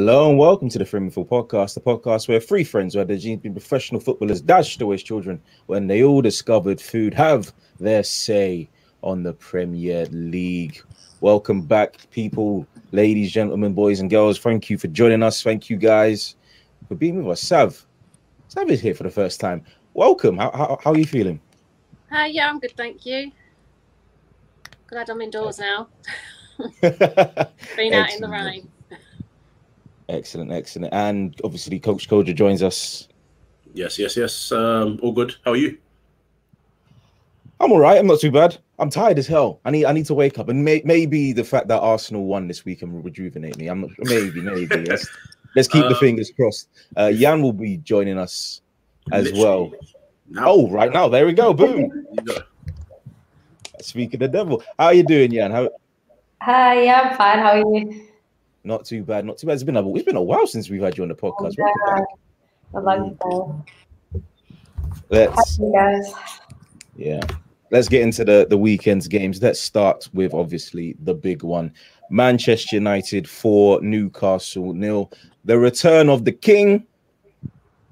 Hello and welcome to the Freemanful Podcast, the podcast where three friends who had their genes being professional footballers dashed away as children when they all discovered food have their say on the Premier League. Welcome back, people, ladies, gentlemen, boys, and girls. Thank you for joining us. Thank you guys for being with us. Sav, Sav is here for the first time. Welcome. How, how, how are you feeling? Uh, yeah, I'm good, thank you. Glad I'm indoors now. Been out in the rain. Excellent, excellent. And obviously, Coach Kojo joins us. Yes, yes, yes. Um, all good. How are you? I'm all right. I'm not too bad. I'm tired as hell. I need I need to wake up, and may, maybe the fact that Arsenal won this week will rejuvenate me. I'm not, maybe maybe let's let's keep the Um, fingers crossed. Uh, Jan will be joining us as well. Now, Oh, right now, there we go. Boom. you go. Speak of the devil. How are you doing, Jan? How? Hi, yeah, I'm fine. How are you? Not too bad. Not too bad. It's been a it's been a while since we've had you on the podcast. Welcome back. A long time. Let's How are you guys? Yeah. Let's get into the, the weekend's games. Let's start with obviously the big one. Manchester United for Newcastle nil. The return of the king.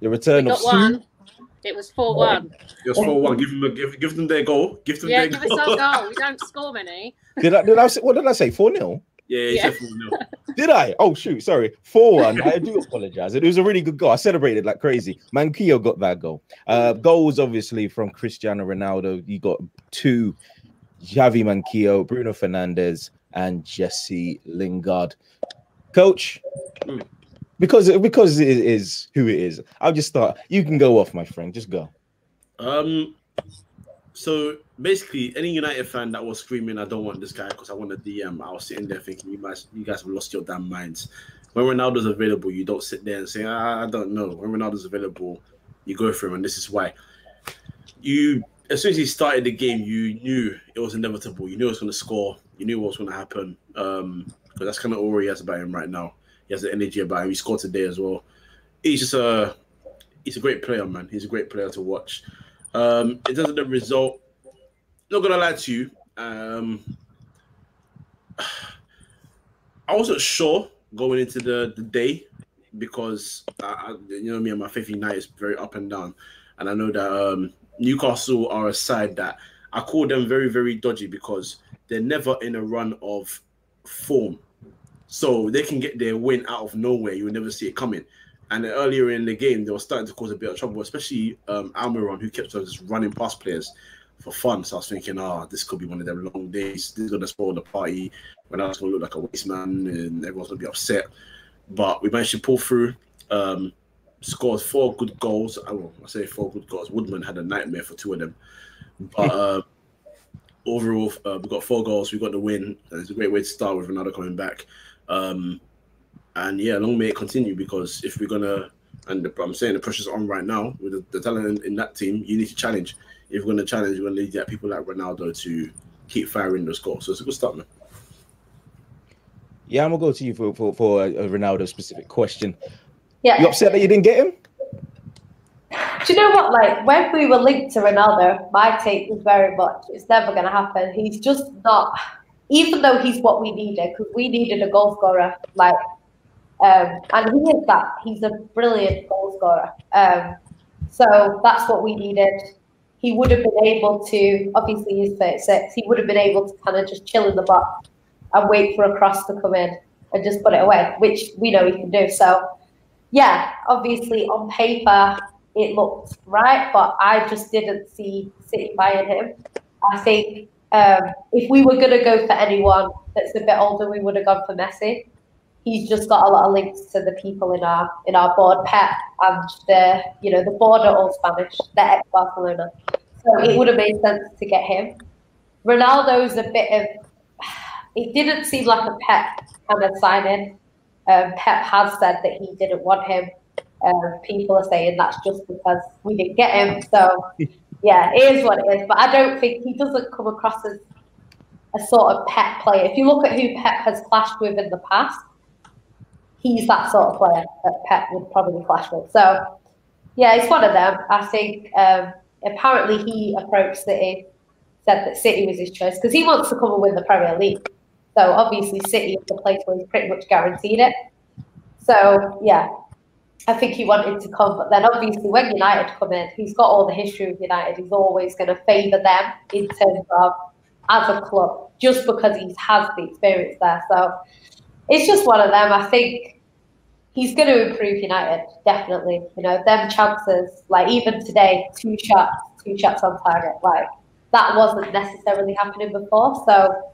The return got of Sue. one. It was 4 1. Just for one, give them a, give, give them their goal. Give them Yeah, their give us goal. our goal. We don't score many. Did I did I say what did I say? 4 0? Yeah, yeah, Yeah. yeah. 4-0. Did I? Oh shoot, sorry. 4 1. I do apologize. It was a really good goal. I celebrated like crazy. Manquillo got that goal. Uh goals obviously from Cristiano Ronaldo. You got two Javi Manquillo, Bruno Fernandes, and Jesse Lingard. Coach, Hmm. because because it is who it is, I'll just start. You can go off, my friend. Just go. Um, so basically, any United fan that was screaming, "I don't want this guy because I want a DM," I was sitting there thinking, "You guys, you guys have lost your damn minds." When Ronaldo's available, you don't sit there and say, ah, "I don't know." When Ronaldo's available, you go for him, and this is why. You, as soon as he started the game, you knew it was inevitable. You knew it was going to score. You knew what was going to happen. Um, that's kind of all he has about him right now. He has the energy about him. He scored today as well. He's just a, he's a great player, man. He's a great player to watch. Um, in terms of the result, not gonna lie to you, um, I wasn't sure going into the, the day because I, you know me and my faith in is very up and down, and I know that um, Newcastle are a side that I call them very very dodgy because they're never in a run of form, so they can get their win out of nowhere. You will never see it coming. And earlier in the game, they were starting to cause a bit of trouble, especially um, Almiron, who kept on just running past players for fun. So I was thinking, oh, this could be one of them long days. This is going to spoil the party. When I was going to look like a waste man and everyone's going to be upset. But we managed to pull through, um, scored four good goals. I, will, I say four good goals. Woodman had a nightmare for two of them. But uh, overall, uh, we got four goals. We got the win. It's a great way to start with Ronaldo coming back. Um, and yeah, long may it continue because if we're gonna, and the, I'm saying the pressure's on right now with the, the talent in, in that team, you need to challenge. If we're gonna challenge, you're gonna need to get people like Ronaldo to keep firing those goals. So it's a good start, man. Yeah, I'm gonna go to you for for, for a, a Ronaldo specific question. Yeah. You upset that you didn't get him? Do you know what? Like when we were linked to Ronaldo, my take was very much it's never going to happen. He's just not. Even though he's what we needed, because we needed a goal scorer, like, um, and he is that. He's a brilliant goal scorer. Um, so that's what we needed. He would have been able to. Obviously, he's 36. He would have been able to kind of just chill in the box and wait for a cross to come in and just put it away, which we know he can do. So, yeah, obviously on paper it looked right, but I just didn't see City buying him. I think um, if we were going to go for anyone that's a bit older, we would have gone for Messi. He's just got a lot of links to the people in our in our board, Pep, and the you know the board are all Spanish, they're ex Barcelona, so it would have made sense to get him. Ronaldo's a bit of. It didn't seem like a Pep kind of signing. Um, Pep has said that he didn't want him. Um, people are saying that's just because we didn't get him. So, yeah, it is what it is. But I don't think he doesn't come across as a sort of Pep player. If you look at who Pep has clashed with in the past, he's that sort of player that Pep would probably clash with. So, yeah, it's one of them. I think um, apparently he approached City, said that City was his choice because he wants to come and win the Premier League. So obviously City is the place where he's pretty much guaranteed it. So yeah, I think he wanted to come, but then obviously when United come in, he's got all the history of United. He's always going to favour them in terms of as a club, just because he has the experience there. So it's just one of them. I think he's going to improve United definitely. You know, them chances, like even today, two shots, two shots on target, like that wasn't necessarily happening before. So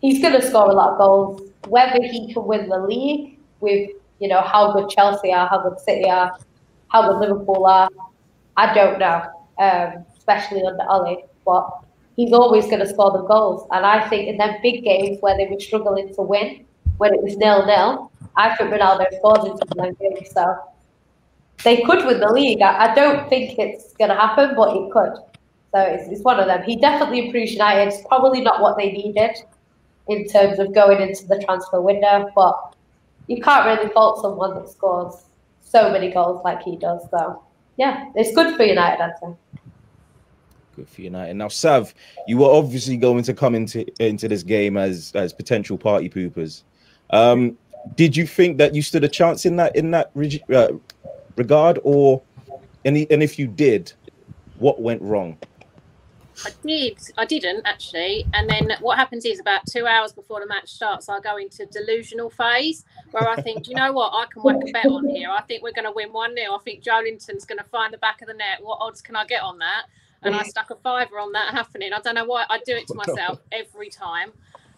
he's going to score a lot of goals. Whether he can win the league with you know how good Chelsea are, how good City are, how good Liverpool are, I don't know. Um, especially under Ole, but he's always going to score the goals. And I think in them big games where they were struggling to win, when it was nil nil, I think Ronaldo scored in those games. So they could win the league. I, I don't think it's going to happen, but it could. So it's, it's one of them. He definitely improves United. It's probably not what they needed in terms of going into the transfer window, but you can't really fault someone that scores so many goals like he does. So yeah, it's good for United, I'd say. Good for United. Now, Sav, you were obviously going to come into into this game as as potential party poopers. Um, did you think that you stood a chance in that in that uh, regard, or any? And if you did, what went wrong? I did. I didn't actually. And then what happens is about two hours before the match starts, I go into delusional phase where I think, you know what, I can whack a bet on here. I think we're going to win 1 0. I think Joelinton's going to find the back of the net. What odds can I get on that? And I stuck a fiver on that happening. I don't know why. I do it to myself every time.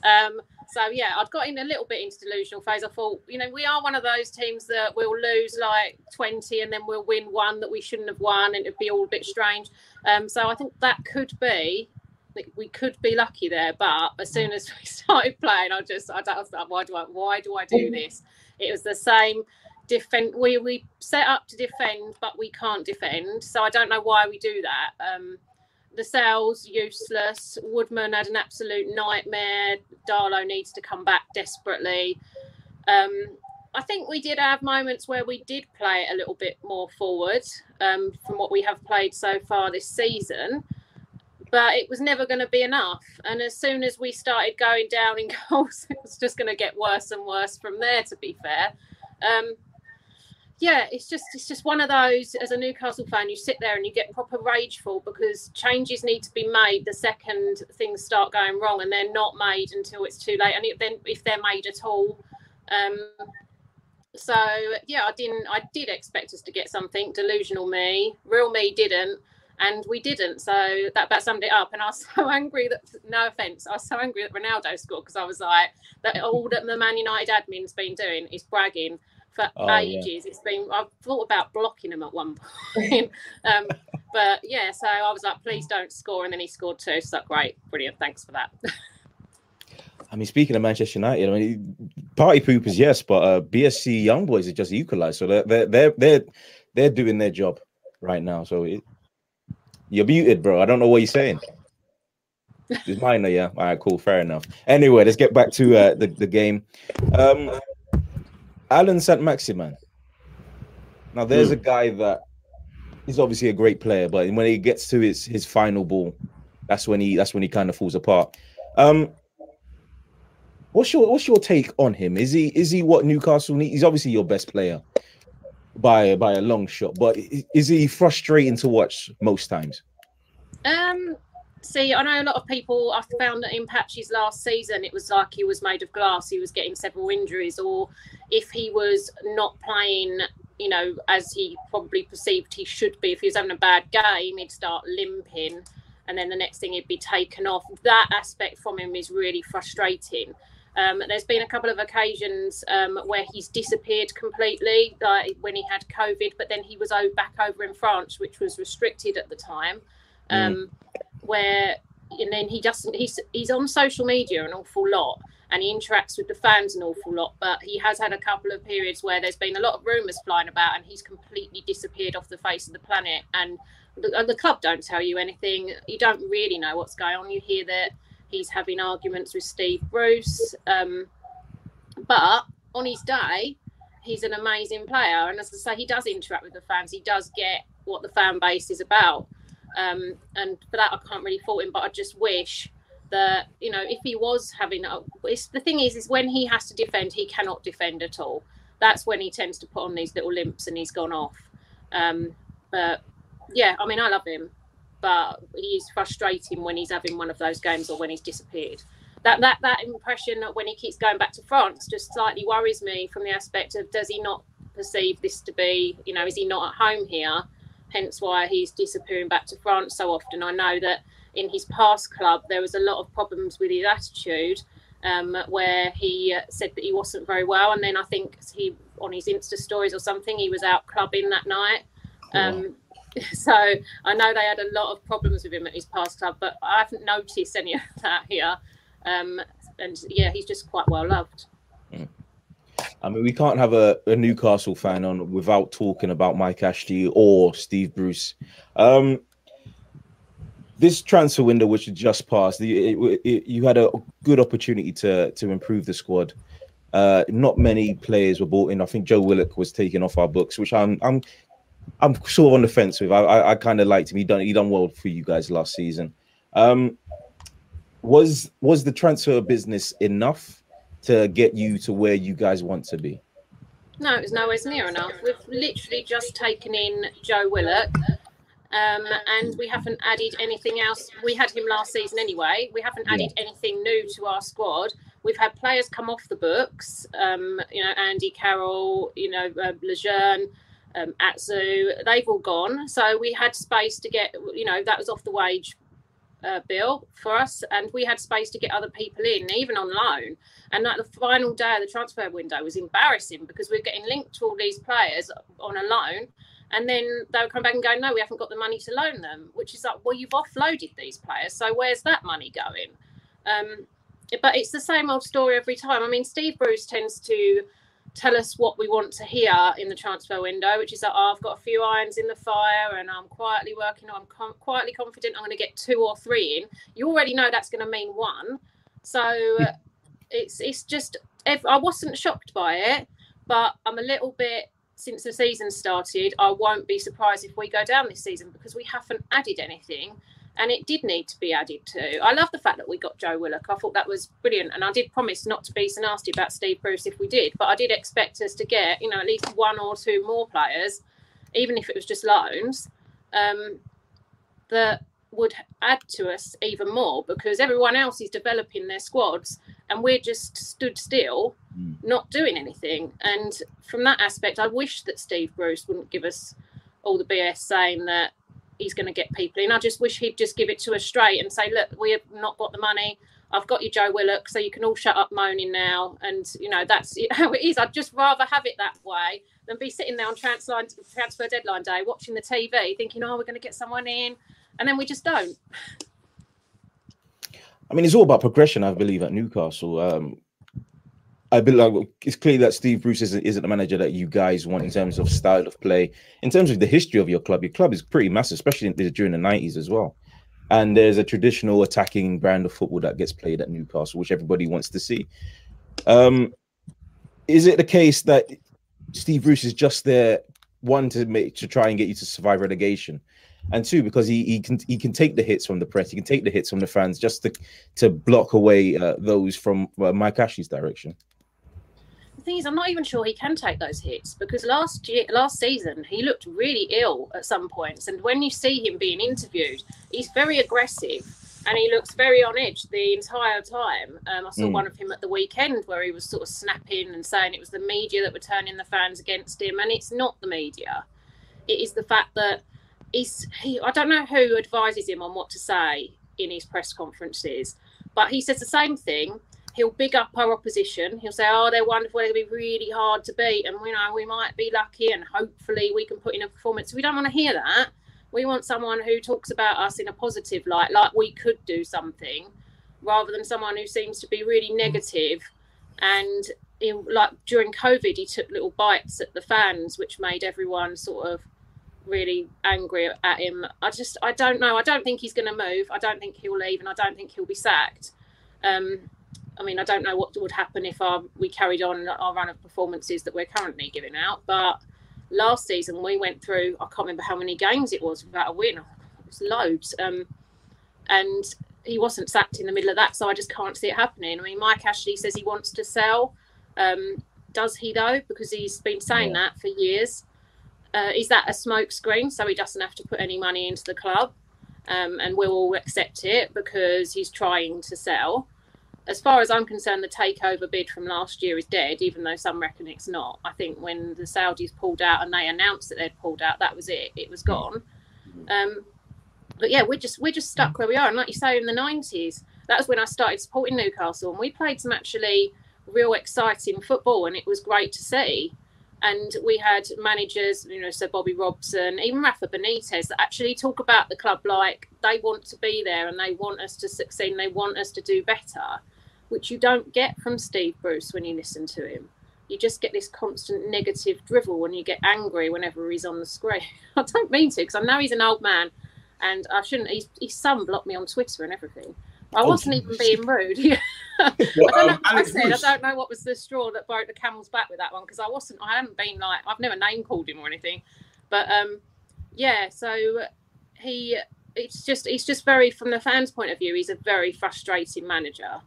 Um, so yeah, I'd got in a little bit into delusional phase. I thought, you know, we are one of those teams that will lose like 20 and then we'll win one that we shouldn't have won, and it'd be all a bit strange. Um, so I think that could be. We could be lucky there, but as soon as we started playing, I just I don't why do I why do I do this? It was the same defend. We we set up to defend, but we can't defend. So I don't know why we do that. Um, the sales useless. Woodman had an absolute nightmare. Darlow needs to come back desperately. Um, I think we did have moments where we did play a little bit more forward um, from what we have played so far this season, but it was never going to be enough. And as soon as we started going down in goals, it was just going to get worse and worse from there. To be fair, um, yeah, it's just it's just one of those. As a Newcastle fan, you sit there and you get proper rageful because changes need to be made the second things start going wrong, and they're not made until it's too late. And then if they're made at all. Um, so yeah, I didn't. I did expect us to get something. Delusional me, real me didn't, and we didn't. So that that summed it up. And I was so angry that no offense, I was so angry that Ronaldo scored because I was like that all that the Man United admin's been doing is bragging for oh, ages. Yeah. It's been I've thought about blocking him at one point. um, but yeah, so I was like, please don't score, and then he scored two. So great, brilliant, thanks for that. I mean, speaking of Manchester United, I mean, party poopers, yes, but uh, BSC young boys are just equalised, so they're they're they're they're, they're doing their job right now. So it, you're muted, bro. I don't know what you're saying. It's minor, yeah. All right, cool, fair enough. Anyway, let's get back to uh, the the game. Um, Allan Saint-Maximin. Now, there's mm. a guy that he's obviously a great player, but when he gets to his his final ball, that's when he that's when he kind of falls apart. Um, what's your what's your take on him? Is he is he what Newcastle need? He's obviously your best player by by a long shot, but is he frustrating to watch most times? Um, see, I know a lot of people. I found that in Patchy's last season, it was like he was made of glass. He was getting several injuries, or if he was not playing, you know, as he probably perceived he should be, if he was having a bad game, he'd start limping, and then the next thing he'd be taken off. That aspect from him is really frustrating. Um, there's been a couple of occasions um, where he's disappeared completely, like when he had COVID, but then he was back over in France, which was restricted at the time. Mm. Um, mm where and then he just he's he's on social media an awful lot and he interacts with the fans an awful lot but he has had a couple of periods where there's been a lot of rumors flying about and he's completely disappeared off the face of the planet and the, the club don't tell you anything. You don't really know what's going on. You hear that he's having arguments with steve bruce um, but on his day he's an amazing player and as i say he does interact with the fans. He does get what the fan base is about um, and for that, I can't really fault him. But I just wish that you know if he was having a, the thing is is when he has to defend, he cannot defend at all. that's when he tends to put on these little limps and he's gone off. Um, but yeah, I mean, I love him, but he's frustrating when he's having one of those games or when he's disappeared. That that that impression that when he keeps going back to France just slightly worries me from the aspect of does he not perceive this to be, you know, is he not at home here? Hence why he's disappearing back to France so often. I know that in his past club there was a lot of problems with his attitude um, where he uh, said that he wasn't very well, and then I think he on his Insta stories or something he was out clubbing that night. Um, so I know they had a lot of problems with him at his past club, but I haven't noticed any of that here. Um, and yeah, he's just quite well loved. I mean, we can't have a, a, Newcastle fan on without talking about Mike Ashley or Steve Bruce. Um, this transfer window, which had just passed, it, it, you had a good opportunity to to improve the squad. Uh, not many players were bought in. I think Joe Willock was taken off our books, which I'm I'm I'm sort of on the fence with. I I, I kind of liked him. He done he done well for you guys last season. Um, was was the transfer business enough to get you to where you guys want to be? No, it was nowhere near enough. We've literally just taken in Joe Willock um, and we haven't added anything else. We had him last season anyway. We haven't added yeah. anything new to our squad. We've had players come off the books. Um, you know, Andy Carroll. You know, uh, Lejeune, um, Atsu. They've all gone. So we had space to get. You know, that was off the wage uh, bill for us, and we had space to get other people in, even on loan. And like the final day of the transfer window was embarrassing because we we're getting linked to all these players on a loan and then they would come back and go, no, we haven't got the money to loan them, which is like, well, you've offloaded these players. So where's that money going? Um, but it's the same old story every time. I mean, Steve Bruce tends to tell us what we want to hear in the transfer window, which is that oh, I've got a few irons in the fire and I'm quietly working, I'm com- quietly confident I'm going to get two or three in. You already know that's going to mean one. So it's it's just I wasn't shocked by it, but I'm a little bit since the season started, I won't be surprised if we go down this season because we haven't added anything and it did need to be added to. I love the fact that we got Joe Willock. I thought that was brilliant, and I did promise not to be so nasty about Steve Bruce if we did, but I did expect us to get, you know, at least one or two more players, even if it was just loans, um, that would add to us even more because everyone else is developing their squads and we're just stood still, mm. not doing anything. And from that aspect, I wish that Steve Bruce wouldn't give us all the BS saying that he's going to get people in. I just wish he'd just give it to us straight and say, look, we have not got the money. I've got you, Joe Willock, so you can all shut up moaning now. And, you know, that's how it is. I'd just rather have it that way than be sitting there on transfer, deadline day watching the TV thinking, oh, we're going to get someone in. And then we just don't. I mean, it's all about progression, I believe, at Newcastle. Um, I believe it's clear that Steve Bruce isn't, isn't the manager that you guys want in terms of style of play. In terms of the history of your club, your club is pretty massive, especially during the 90s as well. And there's a traditional attacking brand of football that gets played at Newcastle, which everybody wants to see. Um, is it the case that Steve Bruce is just there, one, to make to try and get you to survive relegation, and two because he, he can he can take the hits from the press, he can take the hits from the fans just to to block away uh, those from uh, Mike Ashley's direction. The thing is, I'm not even sure he can take those hits because last year, last season, he looked really ill at some points, and when you see him being interviewed, he's very aggressive and he looks very on edge the entire time. Um, I saw mm. one of him at the weekend where he was sort of snapping and saying it was the media that were turning the fans against him, and it's not the media. It is the fact that he's he I don't know who advises him on what to say in his press conferences, but he says the same thing. He'll big up our opposition. He'll say, "Oh, they're wonderful. They'll be really hard to beat, and you know we might be lucky, and hopefully we can put in a performance." We don't want to hear that. We want someone who talks about us in a positive light, like we could do something, rather than someone who seems to be really negative. and like during COVID, he took little bites at the fans, which made everyone sort of really angry at him. I just, I don't know. I don't think he's going to move. I don't think he'll leave, and I don't think he'll be sacked. Um, I mean, I don't know what would happen if our, we carried on our run of performances that we're currently giving out. But last season we went through, I can't remember how many games it was without a win. It was loads. Um, and he wasn't sacked in the middle of that, so I just can't see it happening. I mean, Mike Ashley says he wants to sell. Um, does he though? Because he's been saying yeah. that for years. Uh, is that a smokescreen so he doesn't have to put any money into the club? Um, and we'll all accept it because he's trying to sell. As far as I'm concerned, the takeover bid from last year is dead, even though some reckon it's not. I think when the Saudis pulled out and they announced that they'd pulled out, that was it. It was gone. Um, but yeah, we're just we're just stuck where we are. And like you say, in the 90s, that was when I started supporting Newcastle, and we played some actually real exciting football, and it was great to see. And we had managers, you know, so Bobby Robson, even Rafa Benitez, that actually talk about the club like they want to be there and they want us to succeed and they want us to do better, which you don't get from Steve Bruce when you listen to him. You just get this constant negative drivel and you get angry whenever he's on the screen. I don't mean to because I know he's an old man and I shouldn't. His, his son blocked me on Twitter and everything. I oh, wasn't even being rude. well, I don't know um, I said. I don't know what was the straw that broke the camel's back with that one because I wasn't. I hadn't been like I've never name called him or anything, but um, yeah. So he, it's just he's just very from the fans' point of view. He's a very frustrating manager,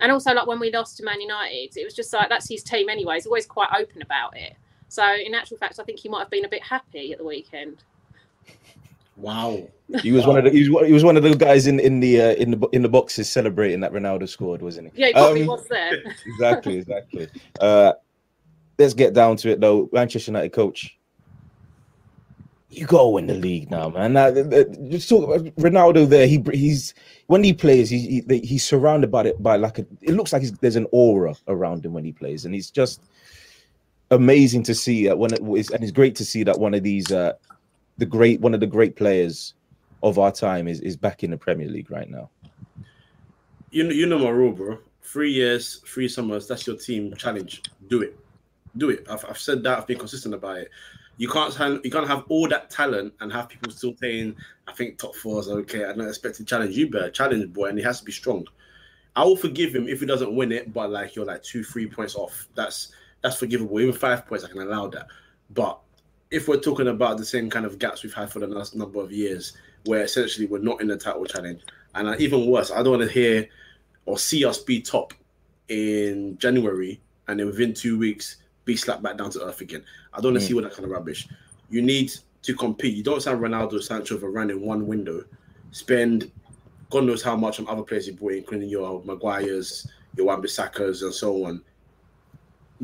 and also like when we lost to Man United, it was just like that's his team anyway. He's always quite open about it. So in actual fact, I think he might have been a bit happy at the weekend. Wow. He was one of the he was, he was one of the guys in in the uh, in the in the boxes celebrating that Ronaldo scored, wasn't he? Yeah, he probably um, was there. exactly, exactly. Uh, let's get down to it though. Manchester United coach, you gotta win the league now, man. Now, just talk about Ronaldo. There, he he's when he plays, he, he he's surrounded by it by like a. It looks like there's an aura around him when he plays, and he's just amazing to see that when it is, and it's great to see that one of these uh, the great one of the great players of our time is is back in the Premier League right now. You know, you know my rule, bro. Three years, three summers. That's your team challenge. Do it, do it. I've, I've said that. I've been consistent about it. You can't have you can't have all that talent and have people still saying, "I think top four is okay." I don't expect to challenge you, but challenge, boy, and he has to be strong. I will forgive him if he doesn't win it, but like you're like two, three points off. That's that's forgivable. Even five points, I can allow that. But if we're talking about the same kind of gaps we've had for the last number of years, where essentially we're not in the title challenge, and uh, even worse, I don't want to hear or see us be top in January and then within two weeks be slapped back down to earth again. I don't want to mm. see all that kind of rubbish. You need to compete. You don't sign Ronaldo, Sancho for run in one window, spend God knows how much on other players you bought, including your Maguire's, your Wan-Bissaka's, and so on.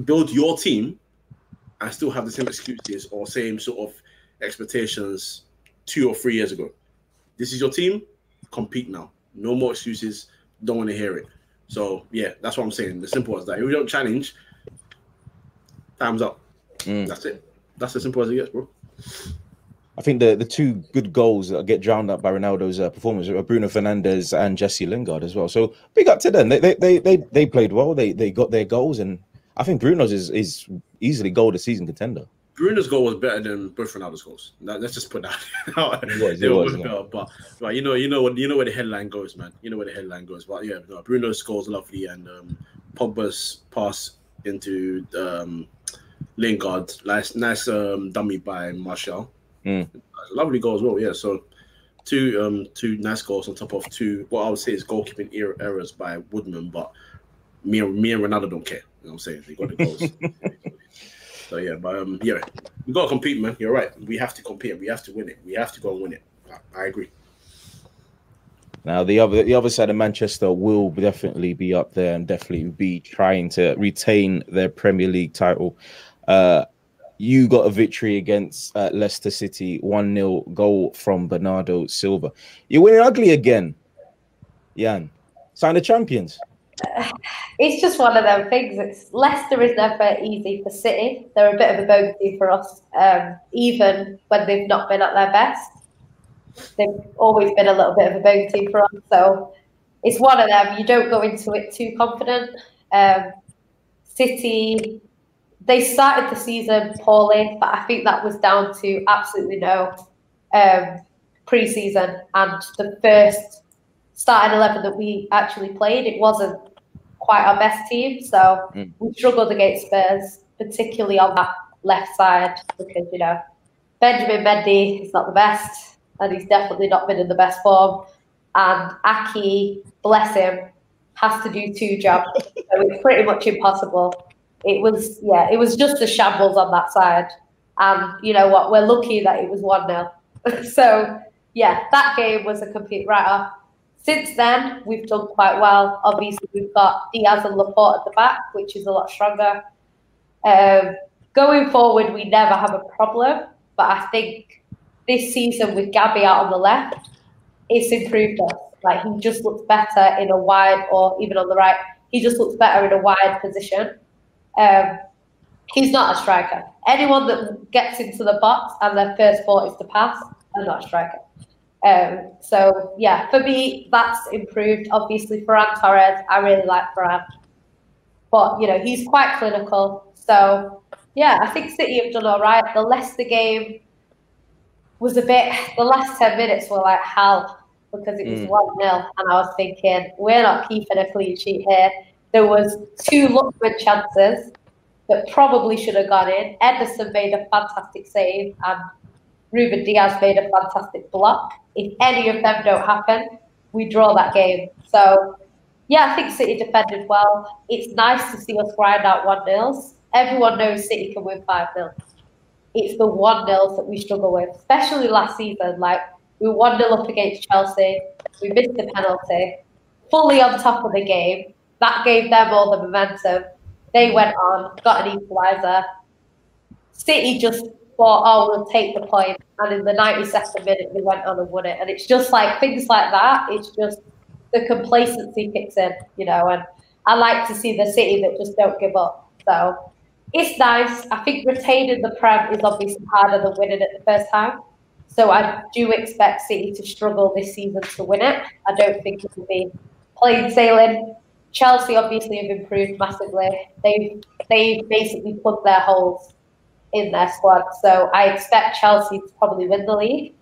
Build your team and still have the same excuses or same sort of expectations two or three years ago. This is your team, compete now. No more excuses. Don't want to hear it. So yeah, that's what I'm saying. The simple as that. If we don't challenge, time's up. Mm. That's it. That's as simple as it gets, bro. I think the, the two good goals that get drowned out by Ronaldo's uh, performance are Bruno Fernandes and Jesse Lingard as well. So big up to them. They they they they, they played well. They they got their goals and I think Bruno's is, is easily goal of the season contender. Bruno's goal was better than both Ronaldo's goals. let's just put that. it was, it was, better, but but you know, you know what, you know where the headline goes, man. You know where the headline goes. But yeah, no, Bruno's goals lovely, and um, Pogba's pass into um, Lingard, nice, nice um, dummy by Martial. Mm. Lovely goal as well. Yeah, so two um two nice goals on top of two. What I would say is goalkeeping errors by Woodman, but me and me and Ronaldo don't care. You know what I'm saying? They got the goals. so yeah, but um, yeah, we gotta compete, man. You're right. We have to compete. We have to win it. We have to go and win it. I, I agree. Now the other the other side of Manchester will definitely be up there and definitely be trying to retain their Premier League title. Uh, you got a victory against uh, Leicester City, one 0 goal from Bernardo Silva. You're winning ugly again, Jan. Sign the champions it's just one of them things. It's Leicester is never easy for City. They're a bit of a bogey for us, um, even when they've not been at their best. They've always been a little bit of a bogey for us. So it's one of them. You don't go into it too confident. Um, City, they started the season poorly, but I think that was down to absolutely no um, pre-season and the first starting 11 that we actually played, it wasn't quite our best team. So mm. we struggled against Spurs, particularly on that left side, because, you know, Benjamin Mendy is not the best, and he's definitely not been in the best form. And Aké, bless him, has to do two jobs. so it's pretty much impossible it was yeah, it was just a shambles on that side. And you know what? We're lucky that it was one 0 So yeah, that game was a complete write off. Since then, we've done quite well. Obviously, we've got Dias and Laporte at the back, which is a lot stronger. Um, going forward, we never have a problem, but I think this season with Gabby out on the left, it's improved us. Like he just looks better in a wide or even on the right. He just looks better in a wide position. Um, he's not a striker. Anyone that gets into the box and their first thought is to pass, are not a striker. Um, so yeah, for me, that's improved. Obviously, Ferran Torres, I really like Ferran, but you know he's quite clinical. So yeah, I think City have done all right. The Leicester game was a bit. The last ten minutes were like hell because it was mm. one 0 and I was thinking we're not keeping a clean sheet here. There was two Lookman chances that probably should have gone in. Ederson made a fantastic save and Ruben Dias made a fantastic block. If any of them don't happen, we draw that game. So, yeah, I think City defended well. It's nice to see us grind out 1 nils. Everyone knows City can win 5 0. It's the 1 nils that we struggle with, especially last season. Like, we 1 0 up against Chelsea, we missed the penalty, fully on top of the game. That gave them all the momentum. They went on, got an equaliser. City just thought, oh, we'll take the point. And in the 92nd minute, we went on and won it. And it's just like things like that. It's just the complacency kicks in, you know. And I like to see the City that just don't give up. So it's nice. I think retaining the Prem is obviously harder than winning it the first time. So I do expect City to struggle this season to win it. I don't think it will be plain sailing. Chelsea obviously have improved massively. They've they basically put their holes in their squad. So I expect Chelsea to probably win the league.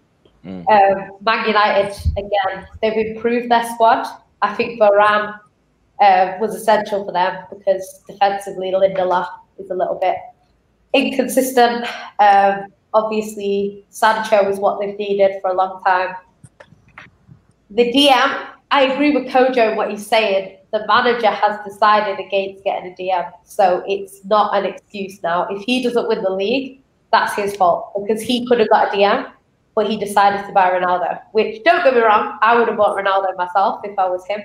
Mm. Um, Man United, again, they've improved their squad. I think Varane uh, was essential for them because defensively, Lindelof is a little bit inconsistent. Um, obviously, Sancho is what they've needed for a long time. The DM, I agree with Kojo what he's saying the manager has decided against getting a DM. So it's not an excuse now. If he doesn't win the league, that's his fault because he could have got a DM, but he decided to buy Ronaldo. Which, don't get me wrong, I would have bought Ronaldo myself if I was him.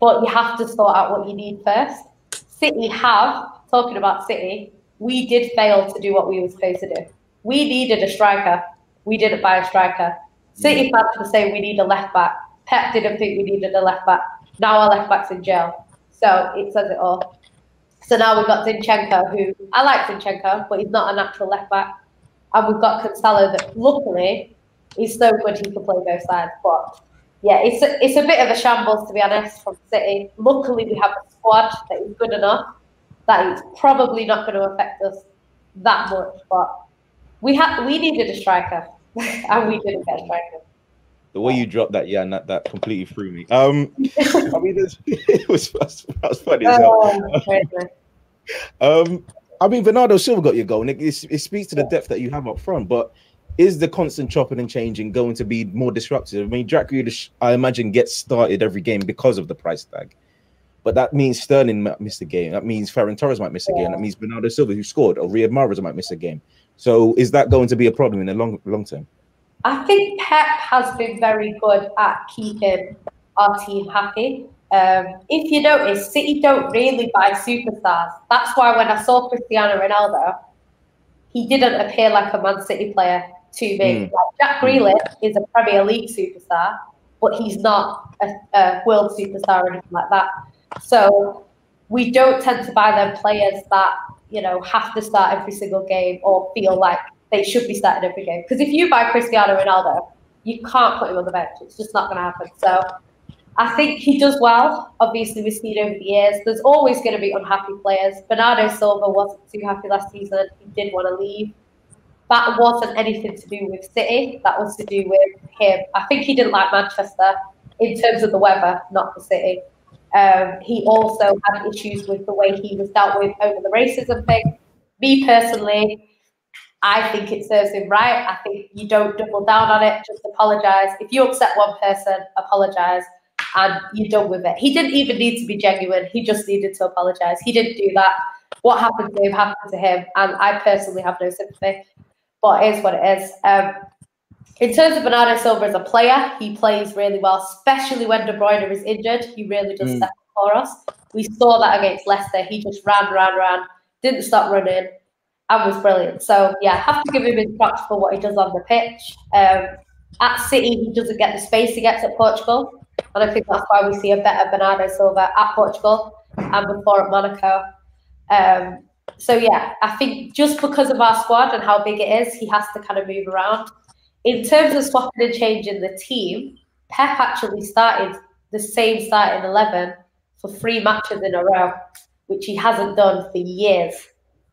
But you have to sort out what you need first. City have, talking about City, we did fail to do what we were supposed to do. We needed a striker. We didn't buy a striker. City fans were saying we need a left back. Pep didn't think we needed a left back. Now our left back's in jail. So it says it all. So now we've got Zinchenko, who I like Zinchenko, but he's not a natural left back. And we've got Cancelo that luckily he's so good he can play both sides. But yeah, it's a, it's a bit of a shambles to be honest from City. Luckily we have a squad that is good enough that it's probably not going to affect us that much. But we had we needed a striker and we didn't get a striker the way you dropped that, yeah, that, that completely threw me. Um, I mean, it was, that was funny as hell. Oh, um, I mean, Bernardo Silva got your goal, and it, it, speaks to the depth that you have up front. But is the constant chopping and changing going to be more disruptive? I mean, Jack Grealish, I imagine, gets started every game because of the price tag. But that means Sterling might miss a game. That means Ferran Torres might miss a game. That means Bernardo Silva, who scored, or Riyad Mahrez might miss a game. So is that going to be a problem in the long long term? I think Pep has been very good at keeping our team happy. Um, if you notice, City don't really buy superstars. That's why when I saw Cristiano Ronaldo, he didn't appear like a Man City player to me. Mm. Like Jack Grealish is a Premier League superstar, but he's not a, a world superstar or anything like that. So we don't tend to buy them players that you know have to start every single game or feel like they should be starting every game. Because if you buy Cristiano Ronaldo, you can't put him on the bench. It's just not going to happen. So I think he does well. Obviously, we've seen over the years. There's always going to be unhappy players. Bernardo Silva wasn't too happy last season. He did want to leave. That wasn't anything to do with City. That was to do with him. I think he didn't like Manchester in terms of the weather, not the City. Um, he also had issues with the way he was dealt with over the racism thing. Me personally, I think it serves him right. I think you don't double down on it, just apologize. If you upset one person, apologize. and you're done with it. He didn't even need to be genuine. He just needed to apologize. He didn't do that. What happened to him happened to him, and I personally have no sympathy. But it is what it is. Um, in terms of Bernardo Silva as a player, he plays really well, especially when De Bruyne is injured. He really does mm. step for us. We saw that against Leicester. He just ran, ran, ran, didn't stop running, and was brilliant. So yeah, have to give him his props for what he does on the pitch. Um, at City, he doesn't get the space he gets at Portugal, and I think that's why we see a better Bernardo Silva at Portugal and before at Monaco. Um, so yeah, I think just because of our squad and how big it is, he has to kind of move around in terms of swapping and changing the team, Pep actually started the same starting 11 for three matches in a row, which he hasn't done for years.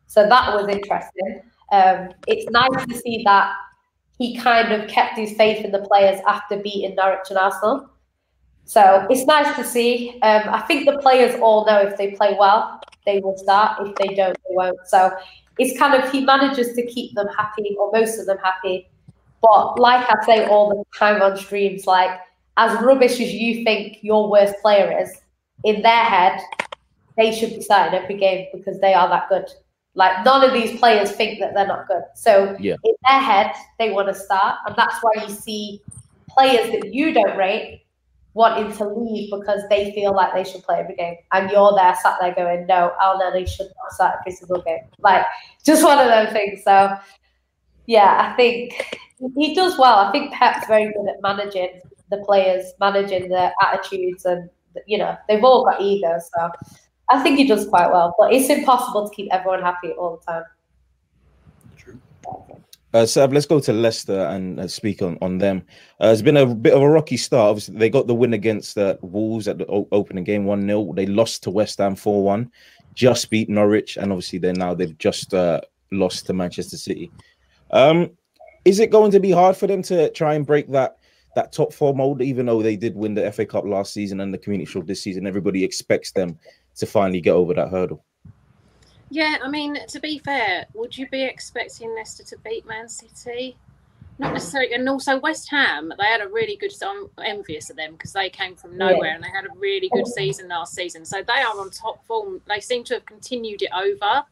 So that was interesting. Um, it's nice to see that he kind of kept his faith in the players after beating Norwich and Arsenal. So it's nice to see. Um, I think the players all know if they play well, they will start. If they don't, they won't. So it's kind of he manages to keep them happy, or most of them happy, but like I say all the time on streams, like as rubbish as you think your worst player is, in their head, they should be starting every game because they are that good. Like none of these players think that they're not good. So yeah. in their head, they want to start, and that's why you see players that you don't rate wanting to leave because they feel like they should play every game, and you're there sat there going, "No, Elneny should not start every single game." Like just one of those things. So yeah, I think he does well. I think Pep's very good at managing the players, managing their attitudes, and you know they've all got ego. So I think he does quite well. But it's impossible to keep everyone happy all the time. True. Uh, Sav, let's go to Leicester and uh, speak on, on them. Uh, it's been a bit of a rocky start. Obviously, they got the win against uh, Wolves at the o- opening game 1 0. They lost to West Ham 4 1, just beat Norwich, and obviously, they're now they've just uh, lost to Manchester City. Um, is it going to be hard for them to try and break that that top four mold, even though they did win the FA Cup last season and the Community Shield this season? Everybody expects them to finally get over that hurdle. Yeah, I mean, to be fair, would you be expecting Leicester to beat Man City? Not necessarily, and also West Ham. They had a really good. I'm envious of them because they came from nowhere yeah. and they had a really good season last season. So they are on top form. They seem to have continued it over.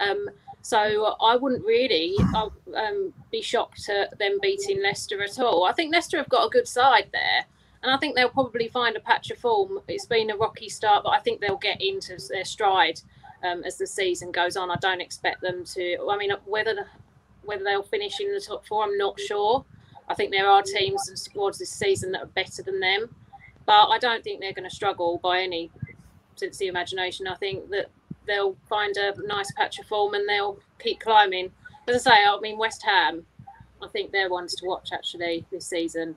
Um, so I wouldn't really um, be shocked at them beating Leicester at all. I think Leicester have got a good side there, and I think they'll probably find a patch of form. It's been a rocky start, but I think they'll get into their stride um, as the season goes on. I don't expect them to. I mean, whether whether they'll finish in the top four, I'm not sure. I think there are teams and squads this season that are better than them, but I don't think they're going to struggle by any sense of the imagination. I think that they'll find a nice patch of form and they'll keep climbing. As I say, I mean West Ham, I think they're ones to watch actually this season.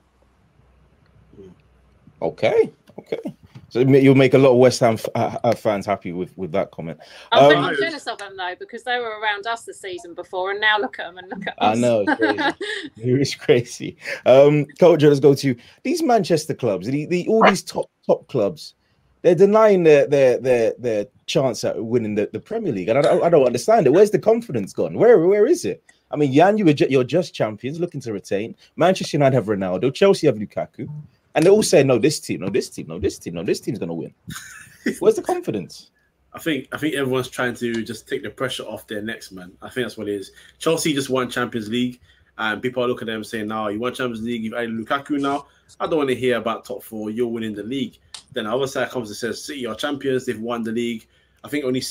Okay, okay. So you'll make a lot of West Ham uh, uh, fans happy with, with that comment. I'm um, jealous of them though because they were around us the season before, and now look at them and look at us. I know it's crazy. it's crazy. Um, Coach, let's go to these Manchester clubs. The, the all these top top clubs they're denying their their their their chance at winning the, the Premier League, and I don't, I don't understand it. Where's the confidence gone? Where where is it? I mean, Jan, you were you're just champions, looking to retain. Manchester United have Ronaldo, Chelsea have Lukaku, and they all say, "No, this team, no, this team, no, this team, no, this team's gonna win." Where's the confidence? I think I think everyone's trying to just take the pressure off their next man. I think that's what it is. Chelsea just won Champions League, and people are looking at them saying, "Now you won Champions League, you've added Lukaku now. I don't want to hear about top four. You're winning the league." Then the other side comes and says City are champions. They've won the league. I think only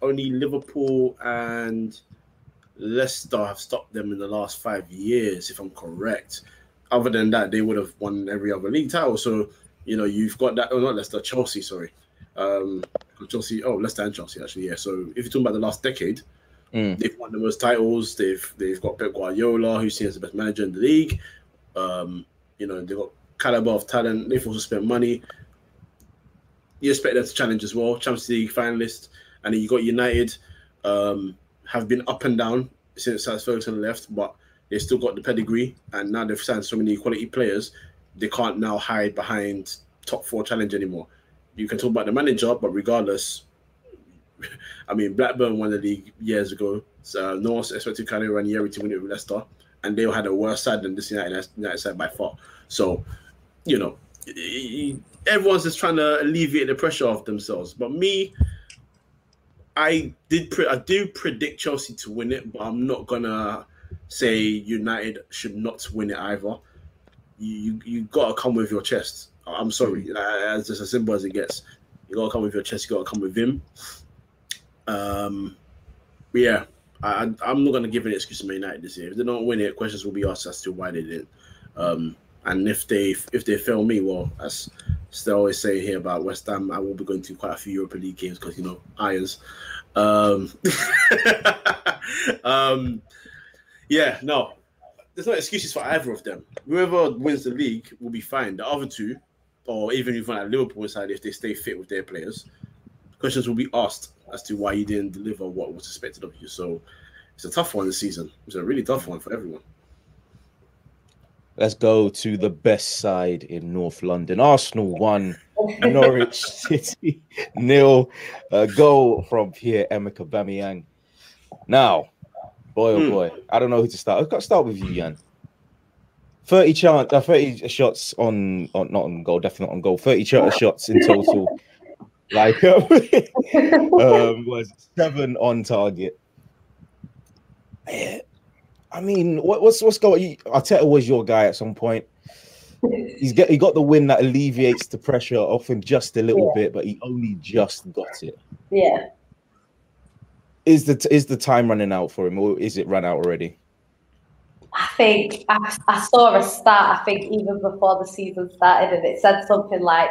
only Liverpool and Leicester have stopped them in the last five years, if I'm correct. Other than that, they would have won every other league title. So you know you've got that. Oh, not Leicester, Chelsea. Sorry, um, Chelsea. Oh, Leicester and Chelsea actually. Yeah. So if you're talking about the last decade, mm. they've won the most titles. They've they've got Pep Guardiola, who's seen as the best manager in the league. Um, you know they've got caliber of talent. They've also spent money you expect them to challenge as well, Champions League finalists, and then you got United, um, have been up and down since Alex Ferguson left, but they still got the pedigree, and now they've signed so many quality players, they can't now hide behind top four challenge anymore. You can talk about the manager, but regardless, I mean Blackburn won the league years ago, so no one expected Carlo Ranieri to win it with Leicester, and they had a worse side than this United, United side by far. So, you know, everyone's just trying to alleviate the pressure off themselves. But me, I did pre- I do predict Chelsea to win it, but I'm not gonna say United should not win it either. You you, you gotta come with your chest. I'm sorry, it's just as simple as it gets. You gotta come with your chest. You gotta come with him. Um, yeah, I, I'm not gonna give an excuse to Man United this year. If they don't win it, questions will be asked as to why they didn't. Um, and if they if they fail me, well, as they always say here about West Ham, I will be going to quite a few Europa League games because you know irons. Um, um, yeah, no, there's no excuses for either of them. Whoever wins the league will be fine. The other two, or even even at Liverpool side, if they stay fit with their players, questions will be asked as to why you didn't deliver what was expected of you. So it's a tough one this season. It's a really tough one for everyone. Let's go to the best side in North London. Arsenal won, Norwich City nil. A goal from Pierre Emerick Aubameyang. Now, boy oh hmm. boy, I don't know who to start. I've got to start with you, Yan. 30 chance, uh, 30 shots on, on not on goal, definitely not on goal. 30 shots in total. like um, um, was seven on target. I mean, what, what's what's going? Arteta was your guy at some point. He's get he got the win that alleviates the pressure off him just a little yeah. bit, but he only just got it. Yeah. Is the is the time running out for him, or is it run out already? I think I, I saw a stat. I think even before the season started, and it said something like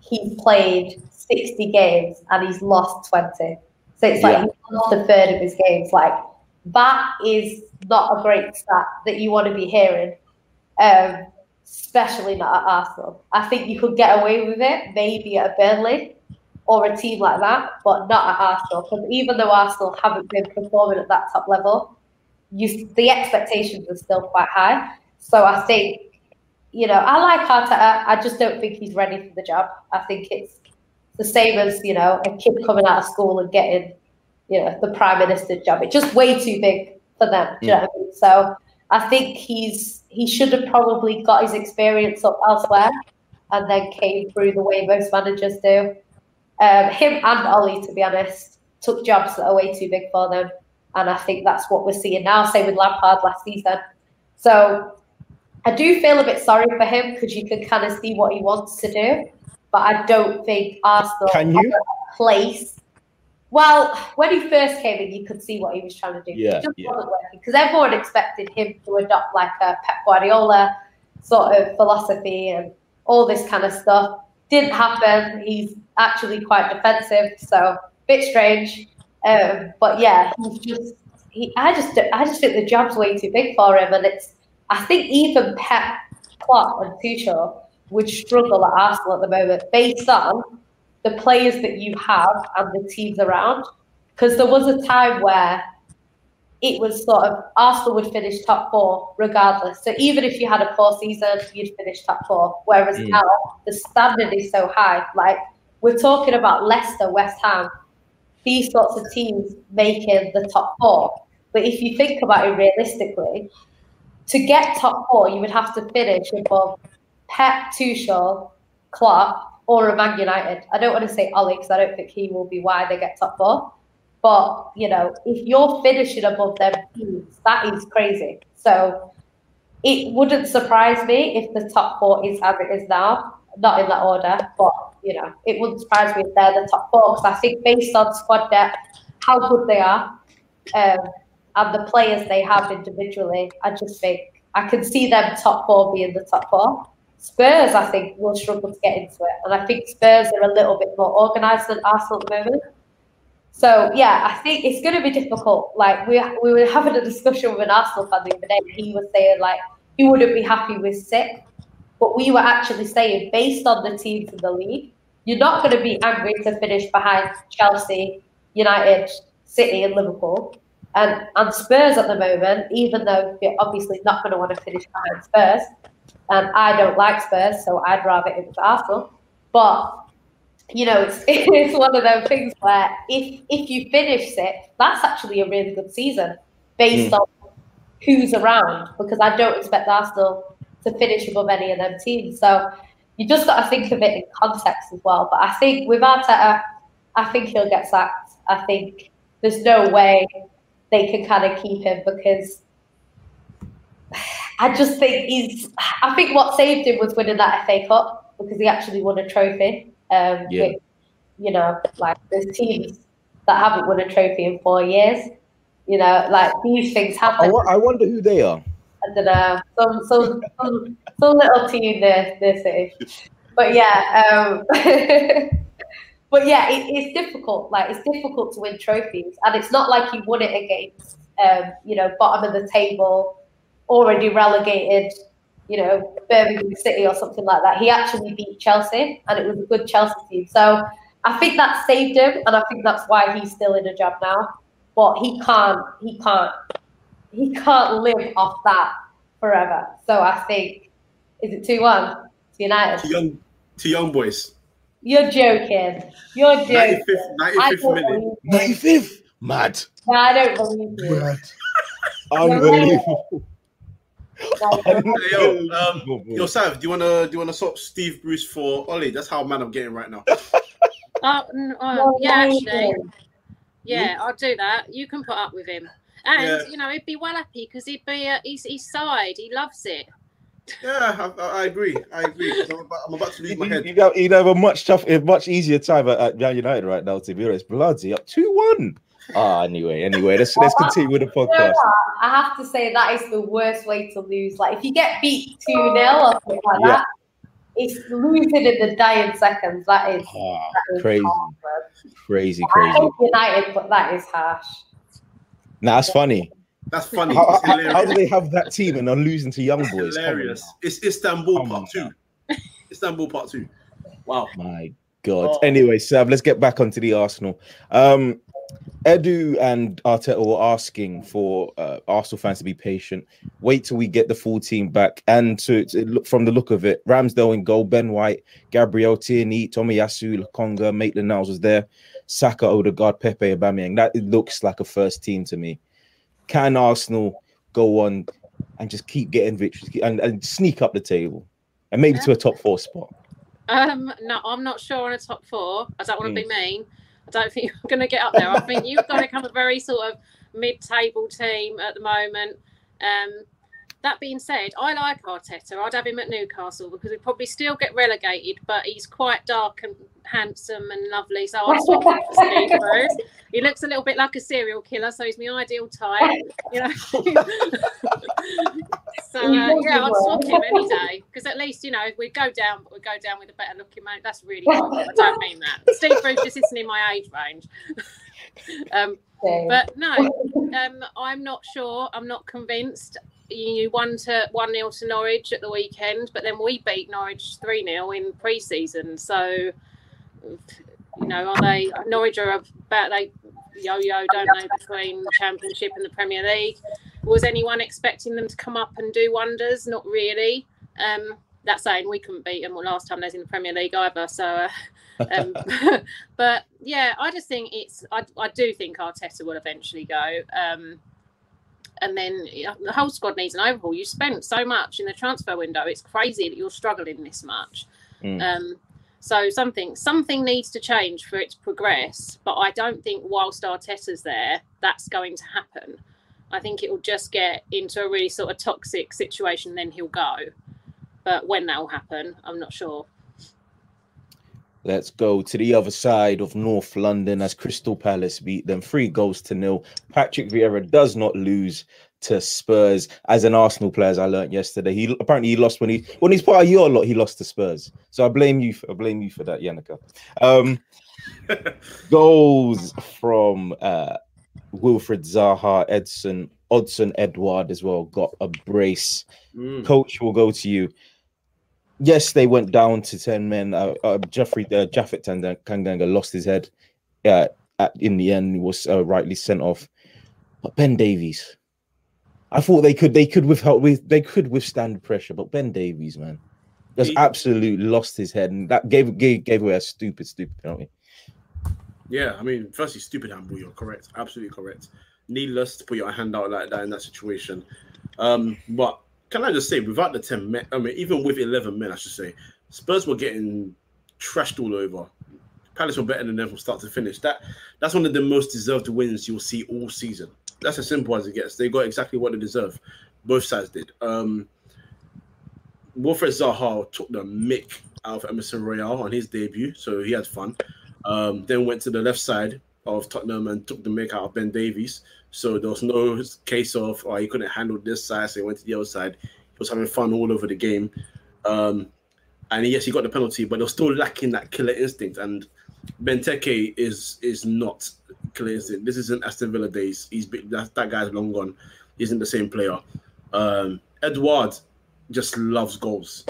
he's played sixty games and he's lost twenty. So it's like yeah. he's lost a third of his games. Like that is not a great stat that you want to be hearing, um, especially not at Arsenal. I think you could get away with it maybe at Burnley or a team like that, but not at Arsenal. Because even though Arsenal haven't been performing at that top level, you, the expectations are still quite high. So I think, you know, I like Arteta. I just don't think he's ready for the job. I think it's the same as you know a kid coming out of school and getting you know, the prime minister's job. It's just way too big for them. Do you know I mean? So I think he's he should have probably got his experience up elsewhere and then came through the way most managers do. Um, him and Ollie, to be honest, took jobs that are way too big for them. And I think that's what we're seeing now. Same with Lampard last season. So I do feel a bit sorry for him because you can kind of see what he wants to do. But I don't think Arsenal can you? place well, when he first came in, you could see what he was trying to do. Yeah, it just yeah. wasn't working because everyone expected him to adopt like a Pep Guardiola sort of philosophy and all this kind of stuff. Didn't happen. He's actually quite defensive, so a bit strange. Um, but yeah, he's just. He, I just, I just think the job's way too big for him, and it's. I think even Pep, Klopp, and Tuchel would struggle at Arsenal at the moment based on the players that you have and the teams around. Because there was a time where it was sort of Arsenal would finish top four regardless. So even if you had a poor season, you'd finish top four. Whereas mm. now the standard is so high. Like we're talking about Leicester, West Ham, these sorts of teams making the top four. But if you think about it realistically, to get top four, you would have to finish above Pep, Tuchel, Klopp, or a Man United. I don't want to say Ollie because I don't think he will be why they get top four. But you know, if you're finishing above them that is crazy. So it wouldn't surprise me if the top four is as it is now, not in that order. But you know, it wouldn't surprise me if they're the top four because I think based on squad depth, how good they are, um, and the players they have individually, I just think I can see them top four being the top four. Spurs, I think, will struggle to get into it. And I think Spurs are a little bit more organised than Arsenal at the moment. So, yeah, I think it's going to be difficult. Like, we, we were having a discussion with an Arsenal fan the other day, he was saying, like, he wouldn't be happy with sixth. But we were actually saying, based on the teams in the league, you're not going to be angry to finish behind Chelsea, United, City, and Liverpool. And, and Spurs at the moment, even though you're obviously not going to want to finish behind Spurs, and I don't like Spurs, so I'd rather it was Arsenal. But you know, it's it's one of those things where if if you finish sixth, that's actually a really good season based mm. on who's around. Because I don't expect Arsenal to finish above any of them teams. So, you just got to think of it in context as well. But I think with Arteta, I think he'll get sacked. I think there's no way they can kind of keep him because I just think he's. I think what saved him was winning that FA Cup because he actually won a trophy. Um, Yeah. you know, like there's teams that haven't won a trophy in four years. You know, like these things happen. wo- I wonder who they are. I don't know, some some some, some little team this this age. But yeah, um, but yeah, it, it's difficult. Like it's difficult to win trophies, and it's not like you won it against um, you know bottom of the table, already relegated. You know, Birmingham City or something like that. He actually beat Chelsea, and it was a good Chelsea team. So I think that saved him, and I think that's why he's still in a job now. But he can't. He can't he can't live off that forever. So I think, is it 2 1 to To United? young, to young boys. You're joking. You're joking. 95th, I 95th don't minute. believe you. 95th. Mad. No, I don't believe you. Unbelievable. Like, yo, um, yo, Sav, do you wanna do you wanna swap Steve Bruce for Ollie? That's how mad I'm getting right now. Uh, n- uh, you're yeah, actually, amazing. yeah, I'll do that. You can put up with him, and Yeah. you know he'd be well happy because he'd be uh, he's his side. He loves it. Yeah, I, I agree. I agree. I'm about, I'm about to lose You, my head. you, have, you have a much tough, a much easier time at, at Man United right now. To be honest, bloody up two one. Ah, anyway, anyway, let's let's continue with the podcast. I have to say that is the worst way to lose. Like if you get beat 2 0 or something like Yeah. that, it's losing in the dying seconds. That is, Ah, that is crazy, hard, crazy, crazy. United, but that is harsh. Now that's funny. That's funny. How, how, how do they have that team and are losing to young boys? Come on hilarious. It's Istanbul Come part on two. Istanbul part two. Wow. My God. Oh. Anyway, Sav, let's get back onto the Arsenal. Um, Edu and Arteta were asking for uh, Arsenal fans to be patient. Wait till we get the full team back. And to, to look from the look of it, Ramsdale in goal, Ben White, Gabriel Tierney, Tomiyasu, Lokonga, Maitland Niles was there, Saka, Odegaard, Pepe, Aubameyang. That looks like a first team to me. Can Arsenal go on and just keep getting victories and, and sneak up the table and maybe to a top four spot? Um, no, I'm not sure on a top four. I don't want to be mean. I don't think you're going to get up there. I think you've got to come a very sort of mid-table team at the moment. Um, that being said, I like Arteta. I'd have him at Newcastle because we'd probably still get relegated, but he's quite dark and handsome and lovely. So I'll swap him for Steve Bruce. He looks a little bit like a serial killer, so he's my ideal type. You know. so uh, yeah, I'd swap him any day because at least you know we go down, but we go down with a better looking man. That's really good. I don't mean that. Steve Bruce just isn't in my age range. um, but no, um, I'm not sure. I'm not convinced. You won to one 0 to Norwich at the weekend, but then we beat Norwich three 0 in pre-season. So, you know, are they Norwich are about they yo-yo, don't they, between the Championship and the Premier League? Was anyone expecting them to come up and do wonders? Not really. Um, that saying, we couldn't beat them last time they was in the Premier League either. So. Uh, um, but yeah, I just think it's. I, I do think Arteta will eventually go. Um, and then the whole squad needs an overhaul. You spent so much in the transfer window. It's crazy that you're struggling this much. Mm. Um, so something something needs to change for it to progress. But I don't think whilst Arteta's there, that's going to happen. I think it will just get into a really sort of toxic situation. Then he'll go. But when that will happen, I'm not sure. Let's go to the other side of North London as Crystal Palace beat them three goals to nil. Patrick Vieira does not lose to Spurs as an Arsenal player, as I learned yesterday. He apparently he lost when he when he's part of your lot, he lost to Spurs. So I blame you for I blame you for that, Yannicka. Um goals from uh Wilfried Zaha, Edson, Odsonne Edouard as well got a brace. Mm. Coach will go to you. Yes, they went down to ten men. Uh, uh, Jeffrey uh, Japhet Tanganga lost his head. Yeah, at, in the end, he was uh, rightly sent off. But Ben Davies, I thought they could they could withhold with they could withstand pressure, but Ben Davies, man, just He- absolutely lost his head, and that gave gave, gave away a stupid, stupid penalty. Yeah, I mean, firstly, stupid handball. You're correct, absolutely correct. Needless to put your hand out like that in that situation. Um, but can I just say, without the 10 men, I mean, even with 11 men, I should say, Spurs were getting trashed all over. Palace were better than them from start to finish. That That's one of the most deserved wins you'll see all season. That's as simple as it gets. They got exactly what they deserve. Both sides did. Um, Wilfried Zaha took the mick out of Emerson Royal on his debut, so he had fun. Um, then went to the left side of Tottenham and took the mick out of Ben Davies. So there was no case of oh he couldn't handle this side, so he went to the other side. He was having fun all over the game. Um, and yes, he got the penalty, but they're still lacking that killer instinct. And Benteke is is not killer. This isn't Aston Villa days. He's that, that guy's long gone. He isn't the same player. Um, Edouard just loves goals,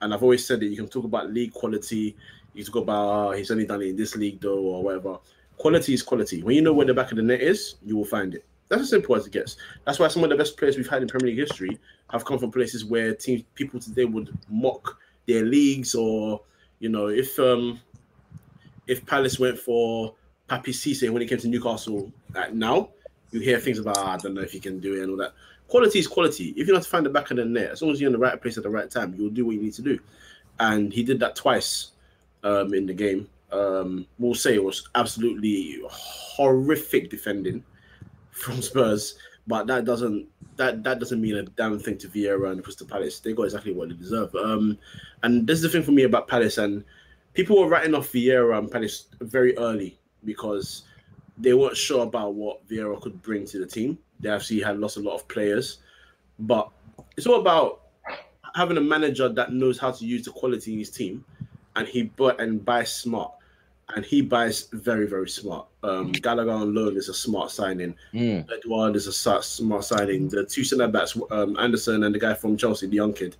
and I've always said that you can talk about league quality. You talk about oh, he's only done it in this league though, or whatever. Quality is quality. When you know where the back of the net is, you will find it. That's as simple as it gets. That's why some of the best players we've had in Premier League history have come from places where teams people today would mock their leagues, or you know, if um if Palace went for Papiss Cisse when he came to Newcastle like now, you hear things about oh, I don't know if he can do it and all that. Quality is quality. If you know to find the back of the net, as long as you're in the right place at the right time, you'll do what you need to do. And he did that twice um, in the game. Um, we'll say it was absolutely horrific defending from Spurs, but that doesn't that that doesn't mean a damn thing to Vieira and Crystal Palace. They got exactly what they deserve. Um, and this is the thing for me about Palace, and people were writing off Vieira and Palace very early because they weren't sure about what Vieira could bring to the team. They actually had lost a lot of players, but it's all about having a manager that knows how to use the quality in his team, and he but and buys smart, and he buys very very smart. Um, Gallagher on loan is a smart signing. Mm. Edouard is a smart signing. The two centre backs, um, Anderson and the guy from Chelsea, the young kid,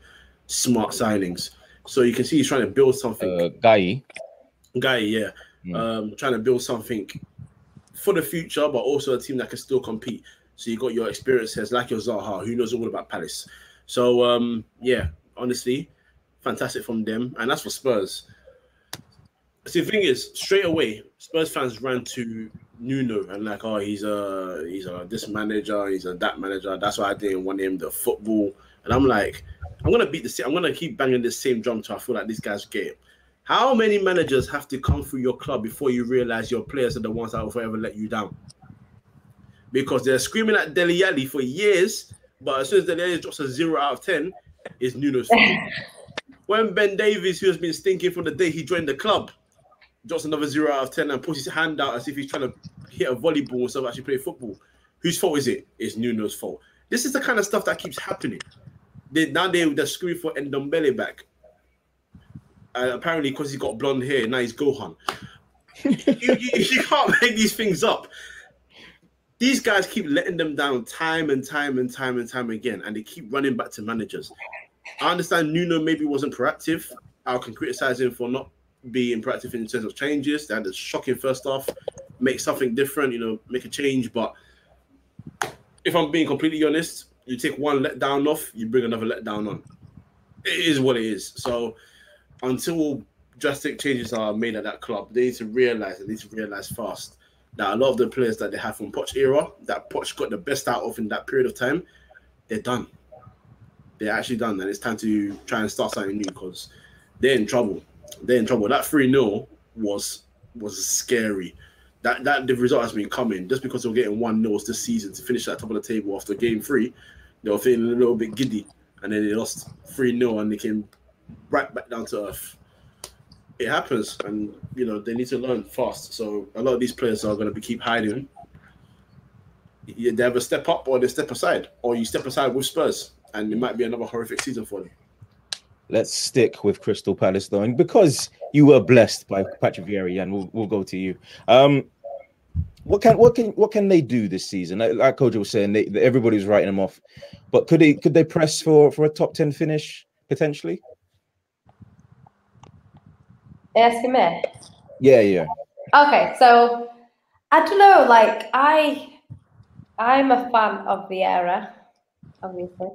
smart signings. So you can see he's trying to build something. Uh, Guy. Guy, yeah, Mm. um, trying to build something for the future, but also a team that can still compete. So you got your experiences like your Zaha, who knows all about Palace. So um, yeah, honestly, fantastic from them, and that's for Spurs. See, the thing is, straight away, Spurs fans ran to Nuno and like, oh, he's a he's a this manager, he's a that manager. That's why I didn't want him the football. And I'm like, I'm gonna beat the. I'm gonna keep banging this same drum till I feel like these guys get it. How many managers have to come through your club before you realize your players are the ones that will forever let you down? Because they're screaming at Dele Alli for years, but as soon as Dele Alli drops a zero out of ten, it's Nuno's fault. when Ben Davies, who has been stinking from the day he joined the club, drops another zero out of ten and puts his hand out as if he's trying to hit a volleyball instead of actually play football, whose fault is it? It's Nuno's fault. This is the kind of stuff that keeps happening. They now they they're screaming for Ndombele back. Uh, apparently, because he's got blonde hair, now he's Gohan. you, you, you can't make these things up. These guys keep letting them down time and time and time and time again, and they keep running back to managers. I understand Nuno maybe wasn't proactive. I can criticize him for not being proactive in terms of changes. They had a shocking first off, make something different, you know, make a change. But if I'm being completely honest, you take one letdown off, you bring another letdown on. It is what it is. So until drastic changes are made at that club, they need to realize, they need to realize fast that a lot of the players that they have from Poch era, that Poch got the best out of in that period of time, they're done. They're actually done, and it's time to try and start something new because they're in trouble. They're in trouble. That 3 0 was was scary. That that the result has been coming just because they were getting one nils this season to finish at top of the table after game three. They were feeling a little bit giddy, and then they lost 3 0 and they came right back down to earth. It happens, and you know they need to learn fast. So a lot of these players are going to be keep hiding. You- a step up or they step aside, or you step aside with Spurs, and it might be another horrific season for them. Let's stick with Crystal Palace though, and because you were blessed by Patrick Vieira, and we'll, we'll go to you. Um, what can what can what can they do this season? Like, like Coach was saying, they, everybody's writing them off, but could they could they press for for a top ten finish potentially? Asking me. Yeah, yeah. Okay, so I don't know. Like I, I'm a fan of Vieira, obviously.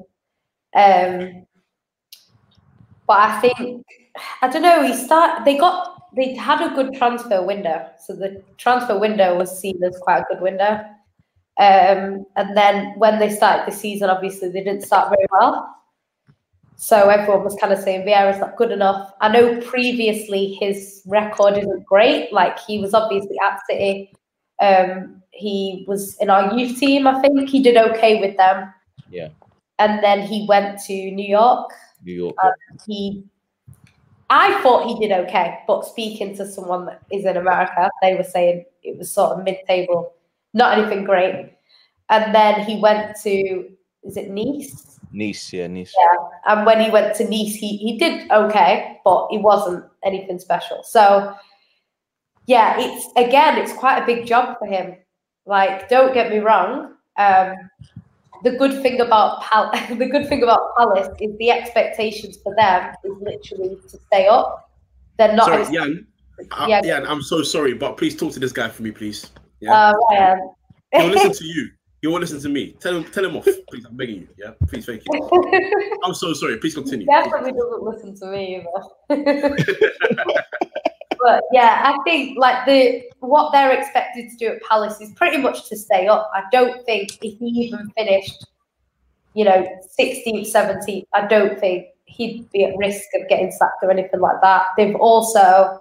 Um, but I think I don't know. He start. They got. They had a good transfer window, so the transfer window was seen as quite a good window. Um, and then when they started the season, obviously they didn't start very well. So everyone was kind of saying Vieira's not good enough. I know previously his record isn't great. Like he was obviously at City. Um, he was in our youth team. I think he did okay with them. Yeah. And then he went to New York. New York. Um, he, I thought he did okay, but speaking to someone that is in America, they were saying it was sort of mid-table, not anything great. And then he went to, is it Nice? Nice, yeah, Nice. Yeah. And when he went to Nice, he, he did okay, but he wasn't anything special. So, yeah, it's again, it's quite a big job for him. Like, don't get me wrong. Um, the good thing about Pal- the good thing about Palace is the expectations for them is literally to stay up. They're not. Sorry, as- Jan. I- Yeah. Jan, I'm so sorry, but please talk to this guy for me, please. Yeah. Uh, Ryan. He'll listen to you. He won't listen to me. Tell him, tell him off, please. I'm begging you. Yeah, please, thank you. I'm so sorry. Please continue. definitely doesn't listen to me either. but yeah, I think like the what they're expected to do at Palace is pretty much to stay up. I don't think if he even finished, you know, 16th, 17th, I don't think he'd be at risk of getting sacked or anything like that. They've also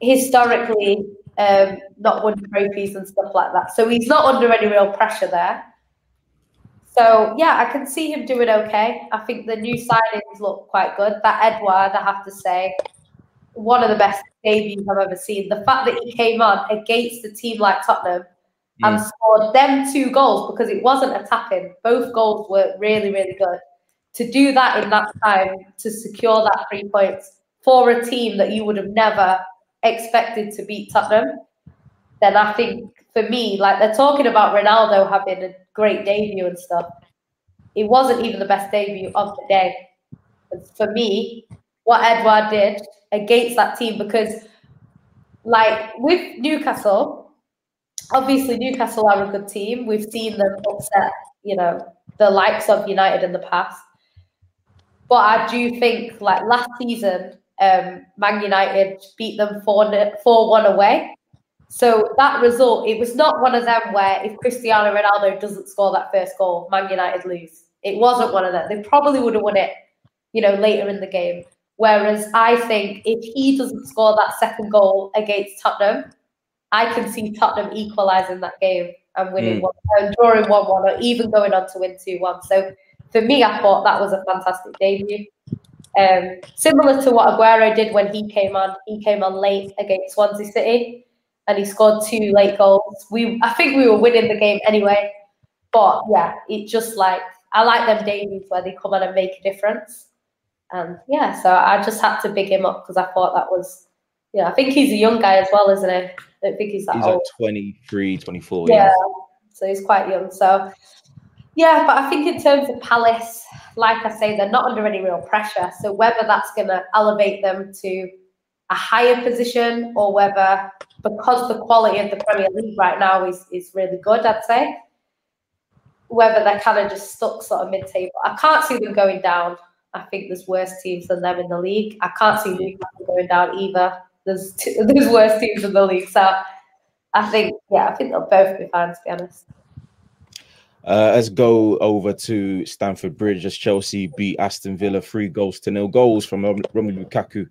historically um, not won trophies and stuff like that. So he's not under any real pressure there. So yeah, I can see him doing okay. I think the new signings look quite good. That Edouard, I have to say, one of the best debuts I've ever seen. The fact that he came on against a team like Tottenham and scored them two goals because it wasn't attacking. Both goals were really, really good. To do that in that time, to secure that three points for a team that you would have never expected to beat Tottenham, then I think for me, like they're talking about Ronaldo having a great debut and stuff. It wasn't even the best debut of the day. For me, what Edouard did against that team, because like with Newcastle, obviously Newcastle are a good team. We've seen them upset, you know, the likes of United in the past. But I do think like last season, um, Man United beat them 4 4 1 away. So that result, it was not one of them where if Cristiano Ronaldo doesn't score that first goal, Man United lose. It wasn't one of them. They probably would have won it, you know, later in the game. Whereas I think if he doesn't score that second goal against Tottenham, I can see Tottenham equalising that game and winning Mm. one, uh, drawing one one, or even going on to win two one. So for me, I thought that was a fantastic debut. Um, similar to what Aguero did when he came on. He came on late against Swansea City, and he scored two late goals. We, I think, we were winning the game anyway. But yeah, it just like I like them debuts where they come on and make a difference. And yeah, so I just had to big him up because I thought that was, yeah, I think he's a young guy as well, isn't he? I don't think he's that He's old. like 23, 24. Yeah, Yeah. so he's quite young. So yeah, but I think in terms of Palace, like I say, they're not under any real pressure. So whether that's going to elevate them to a higher position or whether because the quality of the Premier League right now is is really good, I'd say. Whether they're kind of just stuck sort of mid-table, I can't see them going down. I think there's worse teams than them in the league. I can't see Newcastle going down either. There's there's worse teams in the league, so I think yeah, I think they'll both be fine to be honest. Uh, let's go over to Stamford Bridge as Chelsea beat Aston Villa three goals to nil. Goals from Romelu Lukaku,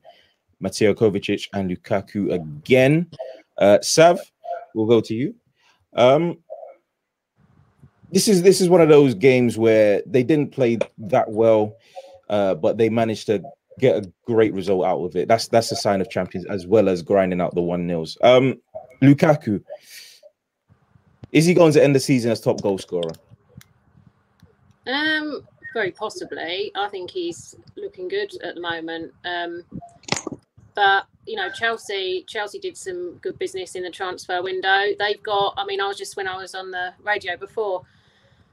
Mateo Kovacic, and Lukaku again. Uh, Sav, we'll go to you. Um, this is this is one of those games where they didn't play that well, uh, but they managed to get a great result out of it. That's that's a sign of champions as well as grinding out the one nils. Um, Lukaku, is he going to end the season as top goal scorer? Um, very possibly. I think he's looking good at the moment. Um, but you know, Chelsea, Chelsea did some good business in the transfer window. They've got. I mean, I was just when I was on the radio before.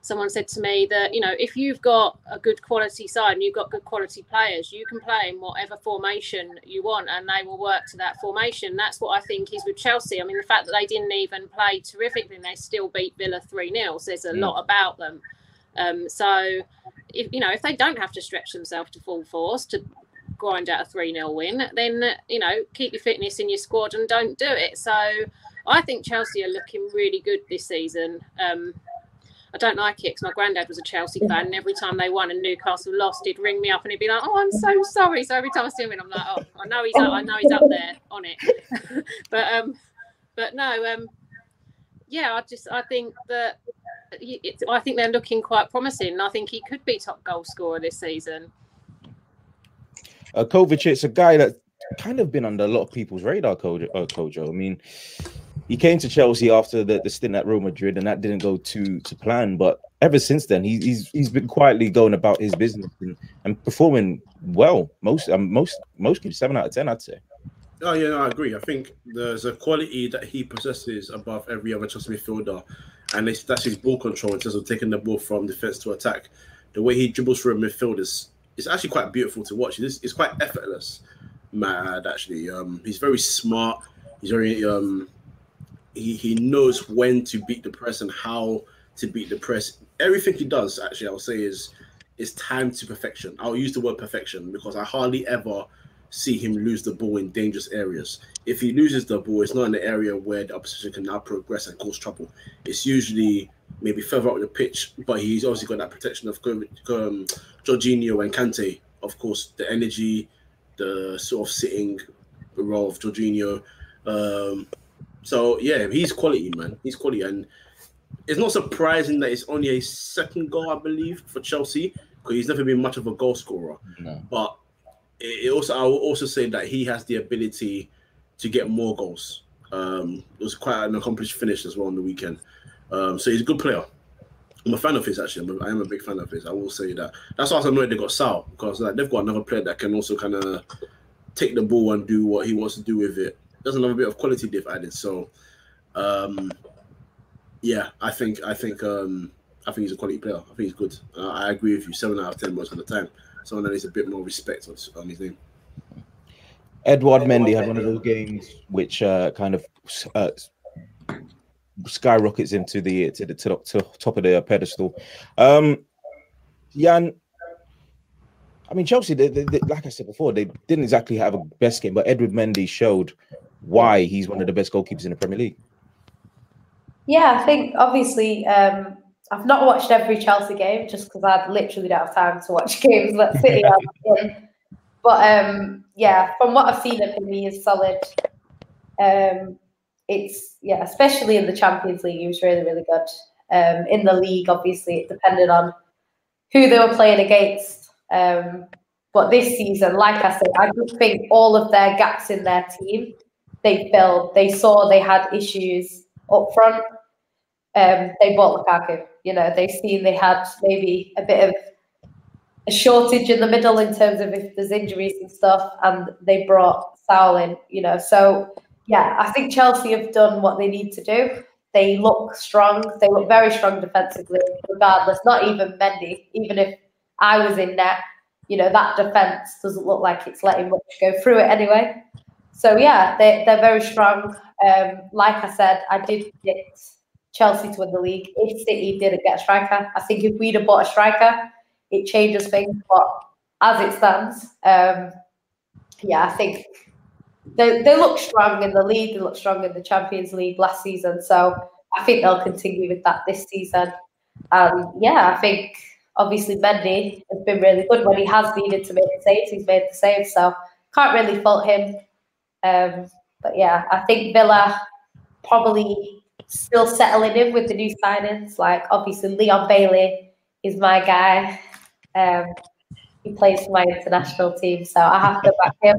Someone said to me that you know if you've got a good quality side and you've got good quality players, you can play in whatever formation you want, and they will work to that formation. That's what I think is with Chelsea. I mean, the fact that they didn't even play terrifically, and they still beat Villa three 0 says a lot about them. Um, so, if you know, if they don't have to stretch themselves to full force to grind out a 3 0 win, then, you know, keep your fitness in your squad and don't do it. So, I think Chelsea are looking really good this season. Um, I don't like it because my granddad was a Chelsea fan, and every time they won and Newcastle lost, he'd ring me up and he'd be like, "Oh, I'm so sorry." So every time I see him, I'm like, "Oh, I know he's up, I know he's up there on it." but um, but no, um, yeah, I just I think that I think they're looking quite promising. I think he could be top goal scorer this season. Uh, Kovacic, a guy that kind of been under a lot of people's radar, Kojo. Uh, Kojo. I mean, he came to Chelsea after the, the stint at Real Madrid, and that didn't go to to plan. But ever since then, he, he's he's been quietly going about his business and, and performing well. Most um, most most games, seven out of ten, I'd say. Oh yeah, no, I agree. I think there's a quality that he possesses above every other Chelsea midfielder, and that's his ball control in terms of taking the ball from defense to attack. The way he dribbles through a midfield is it's actually quite beautiful to watch. It's, it's quite effortless, mad actually. Um, he's very smart. He's very um, he, he knows when to beat the press and how to beat the press. Everything he does, actually, I'll say is is time to perfection. I'll use the word perfection because I hardly ever see him lose the ball in dangerous areas. If he loses the ball, it's not in the area where the opposition can now progress and cause trouble. It's usually maybe further up the pitch, but he's obviously got that protection of um, Jorginho and Kante. Of course, the energy, the sort of sitting role of Jorginho. Um, so yeah, he's quality, man. He's quality, and it's not surprising that it's only a second goal, I believe, for Chelsea because he's never been much of a goal scorer. No. But it also, I will also say that he has the ability to get more goals. Um, it was quite an accomplished finish as well on the weekend. Um, so he's a good player. I'm a fan of his actually. I'm a, I am a big fan of his. I will say that. That's why I'm annoyed they got Saul because like they've got another player that can also kind of take the ball and do what he wants to do with it there's another bit of quality they've added. So, um, yeah, I think I think um, I think he's a quality player. I think he's good. Uh, I agree with you. Seven out of ten most of the time. Someone that needs a bit more respect on, on his name. Edouard Mendy had one of those games which uh, kind of uh, skyrockets into the to the to, to top of the pedestal. Um, Jan, I mean Chelsea, they, they, they, like I said before, they didn't exactly have a best game, but Edouard Mendy showed why he's one of the best goalkeepers in the Premier League. Yeah, I think obviously um, I've not watched every Chelsea game just because I literally don't have time to watch games that City are But um, yeah, from what I've seen of him, he is solid. Um, it's yeah, especially in the Champions League, he was really really good. Um, in the league, obviously, it depended on who they were playing against. Um, but this season, like I said, I just think all of their gaps in their team they felt they saw they had issues up front. Um, they bought Lukaku. You know, they seen they had maybe a bit of a shortage in the middle in terms of if there's injuries and stuff, and they brought Saul in. You know, so yeah, I think Chelsea have done what they need to do. They look strong. They look very strong defensively, regardless. Not even Mendy. Even if I was in net, you know that defense doesn't look like it's letting much go through it anyway. So yeah, they they're very strong. Um, like I said, I did get Chelsea to win the league if City didn't get a striker. I think if we'd have bought a striker, it changes things. But as it stands, um, yeah, I think they they look strong in the league. They look strong in the Champions League last season. So I think they'll continue with that this season. Um, yeah, I think obviously Mendy has been really good when he has needed to make the saves. He's made the saves, so can't really fault him. Um, but yeah, I think Villa probably still settling in with the new signings. Like obviously Leon Bailey is my guy. Um, he plays for my international team, so I have to back him.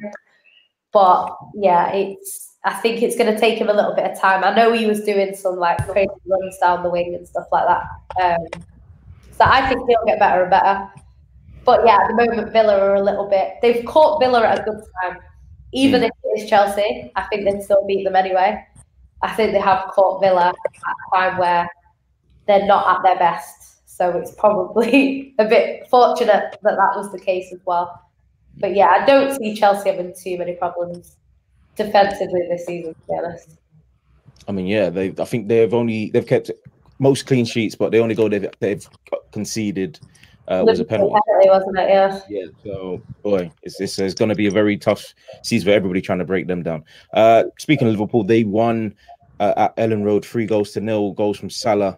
But yeah, it's I think it's going to take him a little bit of time. I know he was doing some like crazy runs down the wing and stuff like that. Um, so I think he'll get better and better. But yeah, at the moment Villa are a little bit. They've caught Villa at a good time even mm. if it is Chelsea, I think they'd still beat them anyway. I think they have caught Villa at a time where they're not at their best. So it's probably a bit fortunate that that was the case as well. But yeah, I don't see Chelsea having too many problems defensively this season, to be honest. I mean, yeah, they. I think they've only they've kept most clean sheets, but the only goal they've they've conceded uh, was a penalty. wasn't it? Yeah. Yeah. So, boy, it's, it's, it's going to be a very tough season for everybody trying to break them down. Uh, speaking of Liverpool, they won uh, at Elland Road three goals to nil, goals from Salah,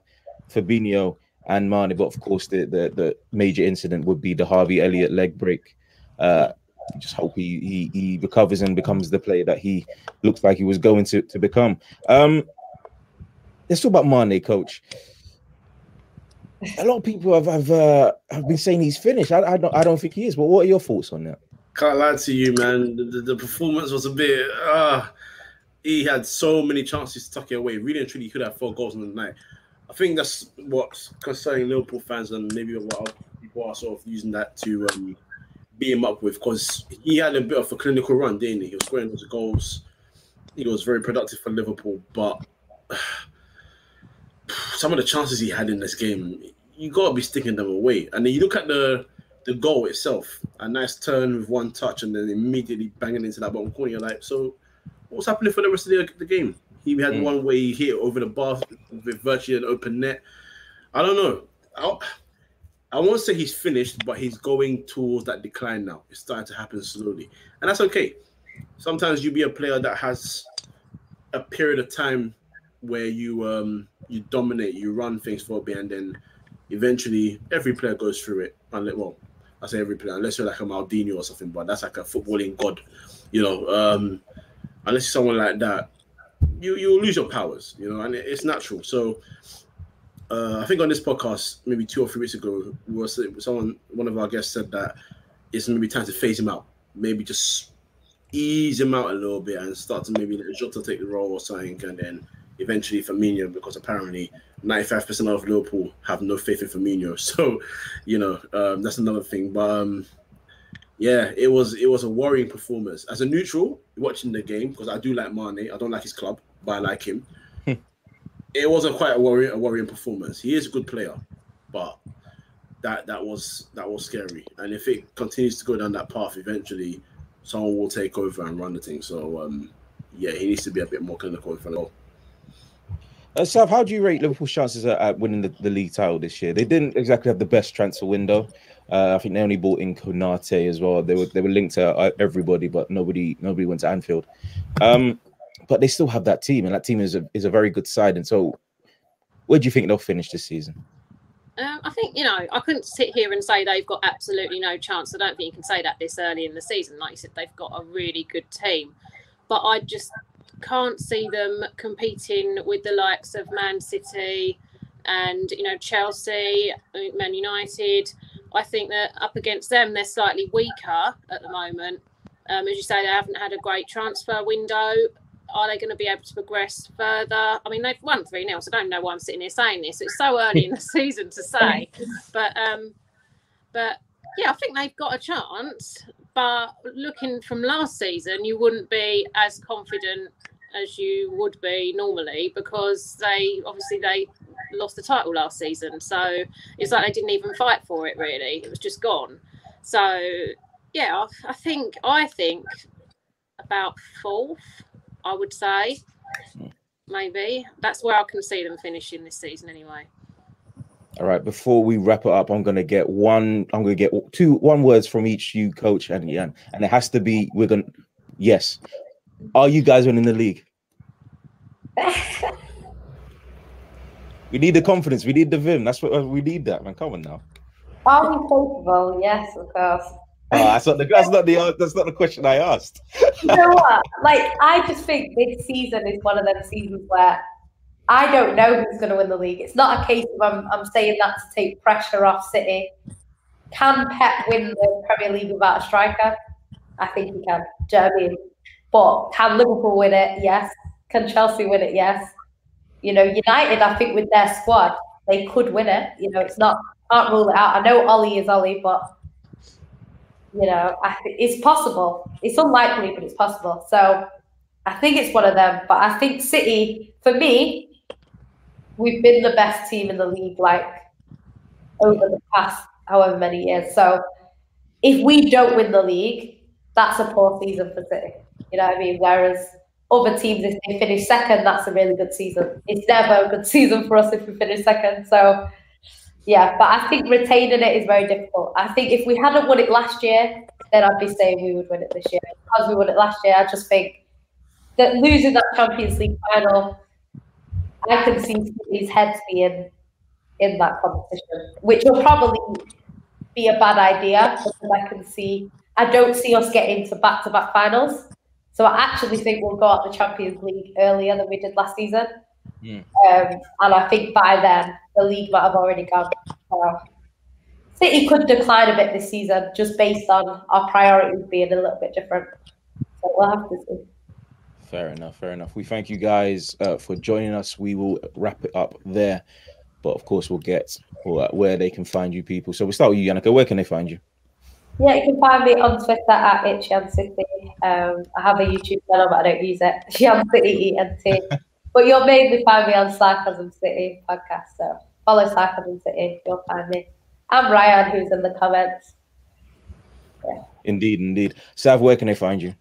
Fabinho, and Mane. But of course, the, the, the major incident would be the Harvey Elliott leg break. Uh, just hope he, he he recovers and becomes the player that he looks like he was going to to become. Um, let's talk about Mane, coach. A lot of people have have, uh, have been saying he's finished. I, I don't I don't think he is. But what are your thoughts on that? Can't lie to you, man. The, the, performance was a bit. Uh, he had so many chances to tuck it away. Really and truly, he could have four goals in the night. I think that's what's concerning Liverpool fans, and maybe what people are sort of using that to um, beat him up with because he had a bit of a clinical run, didn't he? He was scoring those goals. He was very productive for Liverpool, but some of the chances he had in this game, you got to be sticking them away. And then you look at the the goal itself, a nice turn with one touch, and then immediately banging into that bottom corner. You're like, so what's happening for the rest of the, the game? He had mm. one way he hit over the bar with virtually an open net. I don't know. I'll, I won't say he's finished, but he's going towards that decline now. It's starting to happen slowly, and that's okay. Sometimes you be a player that has a period of time where you um you dominate, you run things for a bit, and then eventually every player goes through it. And well, I say every player, unless you're like a Maldini or something, but that's like a footballing god, you know. Um, unless you're someone like that, you you lose your powers, you know, and it, it's natural. So uh, I think on this podcast, maybe two or three weeks ago, was someone one of our guests said that it's maybe time to phase him out, maybe just ease him out a little bit and start to maybe let Jota take the role or something, and then eventually Firmino, because apparently 95% of Liverpool have no faith in Firmino. So, you know, um, that's another thing. But um, yeah, it was it was a worrying performance. As a neutral watching the game, because I do like Mane, I don't like his club, but I like him. Hmm. it wasn't quite a worrying a worrying performance. He is a good player, but that that was that was scary. And if it continues to go down that path, eventually someone will take over and run the thing. So um, yeah, he needs to be a bit more clinical in front of. Uh, Sav, how do you rate Liverpool's chances at, at winning the, the, league title this year? They didn't exactly have the best transfer window. Uh, I think they only bought in Konate as well. They were they were linked to uh, everybody, but nobody nobody went to Anfield. Um, but they still have that team, and that team is a is a very good side. And so, where do you think they'll finish this season? Um, I think you know I couldn't sit here and say they've got absolutely no chance. I don't think you can say that this early in the season. Like you said, they've got a really good team, but I just can't see them competing with the likes of Man City and you know Chelsea, Man United. I think that up against them, they're slightly weaker at the moment. Um, as you say, they haven't had a great transfer window. Are they going to be able to progress further? I mean, they've won 3 0, so I don't know why I'm sitting here saying this. It's so early in the season to say. But, um, but yeah, I think they've got a chance. But looking from last season, you wouldn't be as confident as you would be normally because they obviously they lost the title last season. So it's like they didn't even fight for it really. It was just gone. So yeah, I, think I think about fourth, I would say. Hmm. Maybe. That's where I can see them finishing this season anyway. All right. Before we wrap it up, I'm gonna get one. I'm gonna get two one words from each you, coach, and Jan, and it has to be. We're gonna. Yes. Are you guys winning the league? we need the confidence. We need the vim. That's what we need. That man. Come on now. Are we capable? Yes, of course. Oh, that's not the that's not the that's not the question I asked. you know what? Like I just think this season is one of those seasons where I don't know who's going to win the league. It's not a case of I'm I'm saying that to take pressure off City. Can Pep win the Premier League without a striker? I think he can. Do? But can Liverpool win it? Yes. Can Chelsea win it? Yes. You know, United, I think with their squad, they could win it. You know, it's not can't rule it out. I know Ollie is Ollie, but you know, I think it's possible. It's unlikely, but it's possible. So I think it's one of them. But I think City, for me, we've been the best team in the league like over the past however many years. So if we don't win the league, that's a poor season for City. You know what I mean? Whereas other teams, if they finish second, that's a really good season. It's never a good season for us if we finish second. So, yeah, but I think retaining it is very difficult. I think if we hadn't won it last year, then I'd be saying we would win it this year. Because we won it last year, I just think that losing that Champions League final, I can see his heads being in that competition, which will probably be a bad idea because I can see I don't see us getting to back to back finals. So I actually think we'll go out the Champions League earlier than we did last season. Mm. Um, and I think by then the league might have already gone. Uh, City could decline a bit this season just based on our priorities being a little bit different. So we'll have to see. Fair enough. Fair enough. We thank you guys uh, for joining us. We will wrap it up there, but of course we'll get where they can find you people. So we'll start with you, Yannicka. Where can they find you? Yeah, you can find me on Twitter at Itchian City. Um, I have a YouTube channel, but I don't use it. Chian City ENT. but you'll mainly find me on Sarcasm City podcast. So follow Sarcasm City. You'll find me. I'm Ryan, who's in the comments. Yeah. Indeed, indeed. Sav, where can they find you?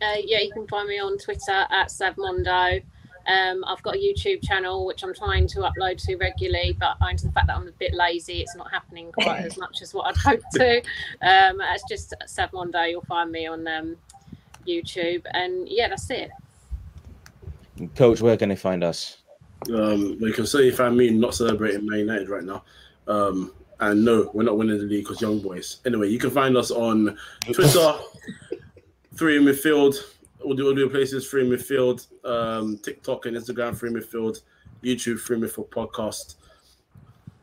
Uh, yeah, you can find me on Twitter at Savmondo. Um, I've got a YouTube channel which I'm trying to upload to regularly, but owing to the fact that I'm a bit lazy, it's not happening quite as much as what I'd hoped to. Um, it's just Savmondo. You'll find me on um, YouTube, and yeah, that's it. Coach, where can they find us? Um, well, you can certainly find me not celebrating Man United right now. Um, and no, we're not winning the league because young boys. Anyway, you can find us on Twitter, three in midfield, all the audio places, free midfield, um, TikTok and Instagram, free midfield, YouTube, free midfield podcast.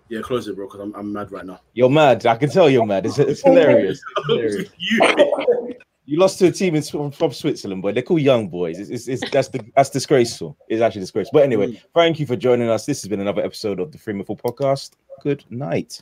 Yeah, close it, bro, because I'm, I'm mad right now. You're mad. I can tell you're mad. It's, it's hilarious. hilarious. you, you lost to a team in, from Switzerland, boy. They're called Young Boys. It's, it's, it's that's the that's disgraceful. It's actually disgraceful. But anyway, mm. thank you for joining us. This has been another episode of the Free Midfield Podcast. Good night.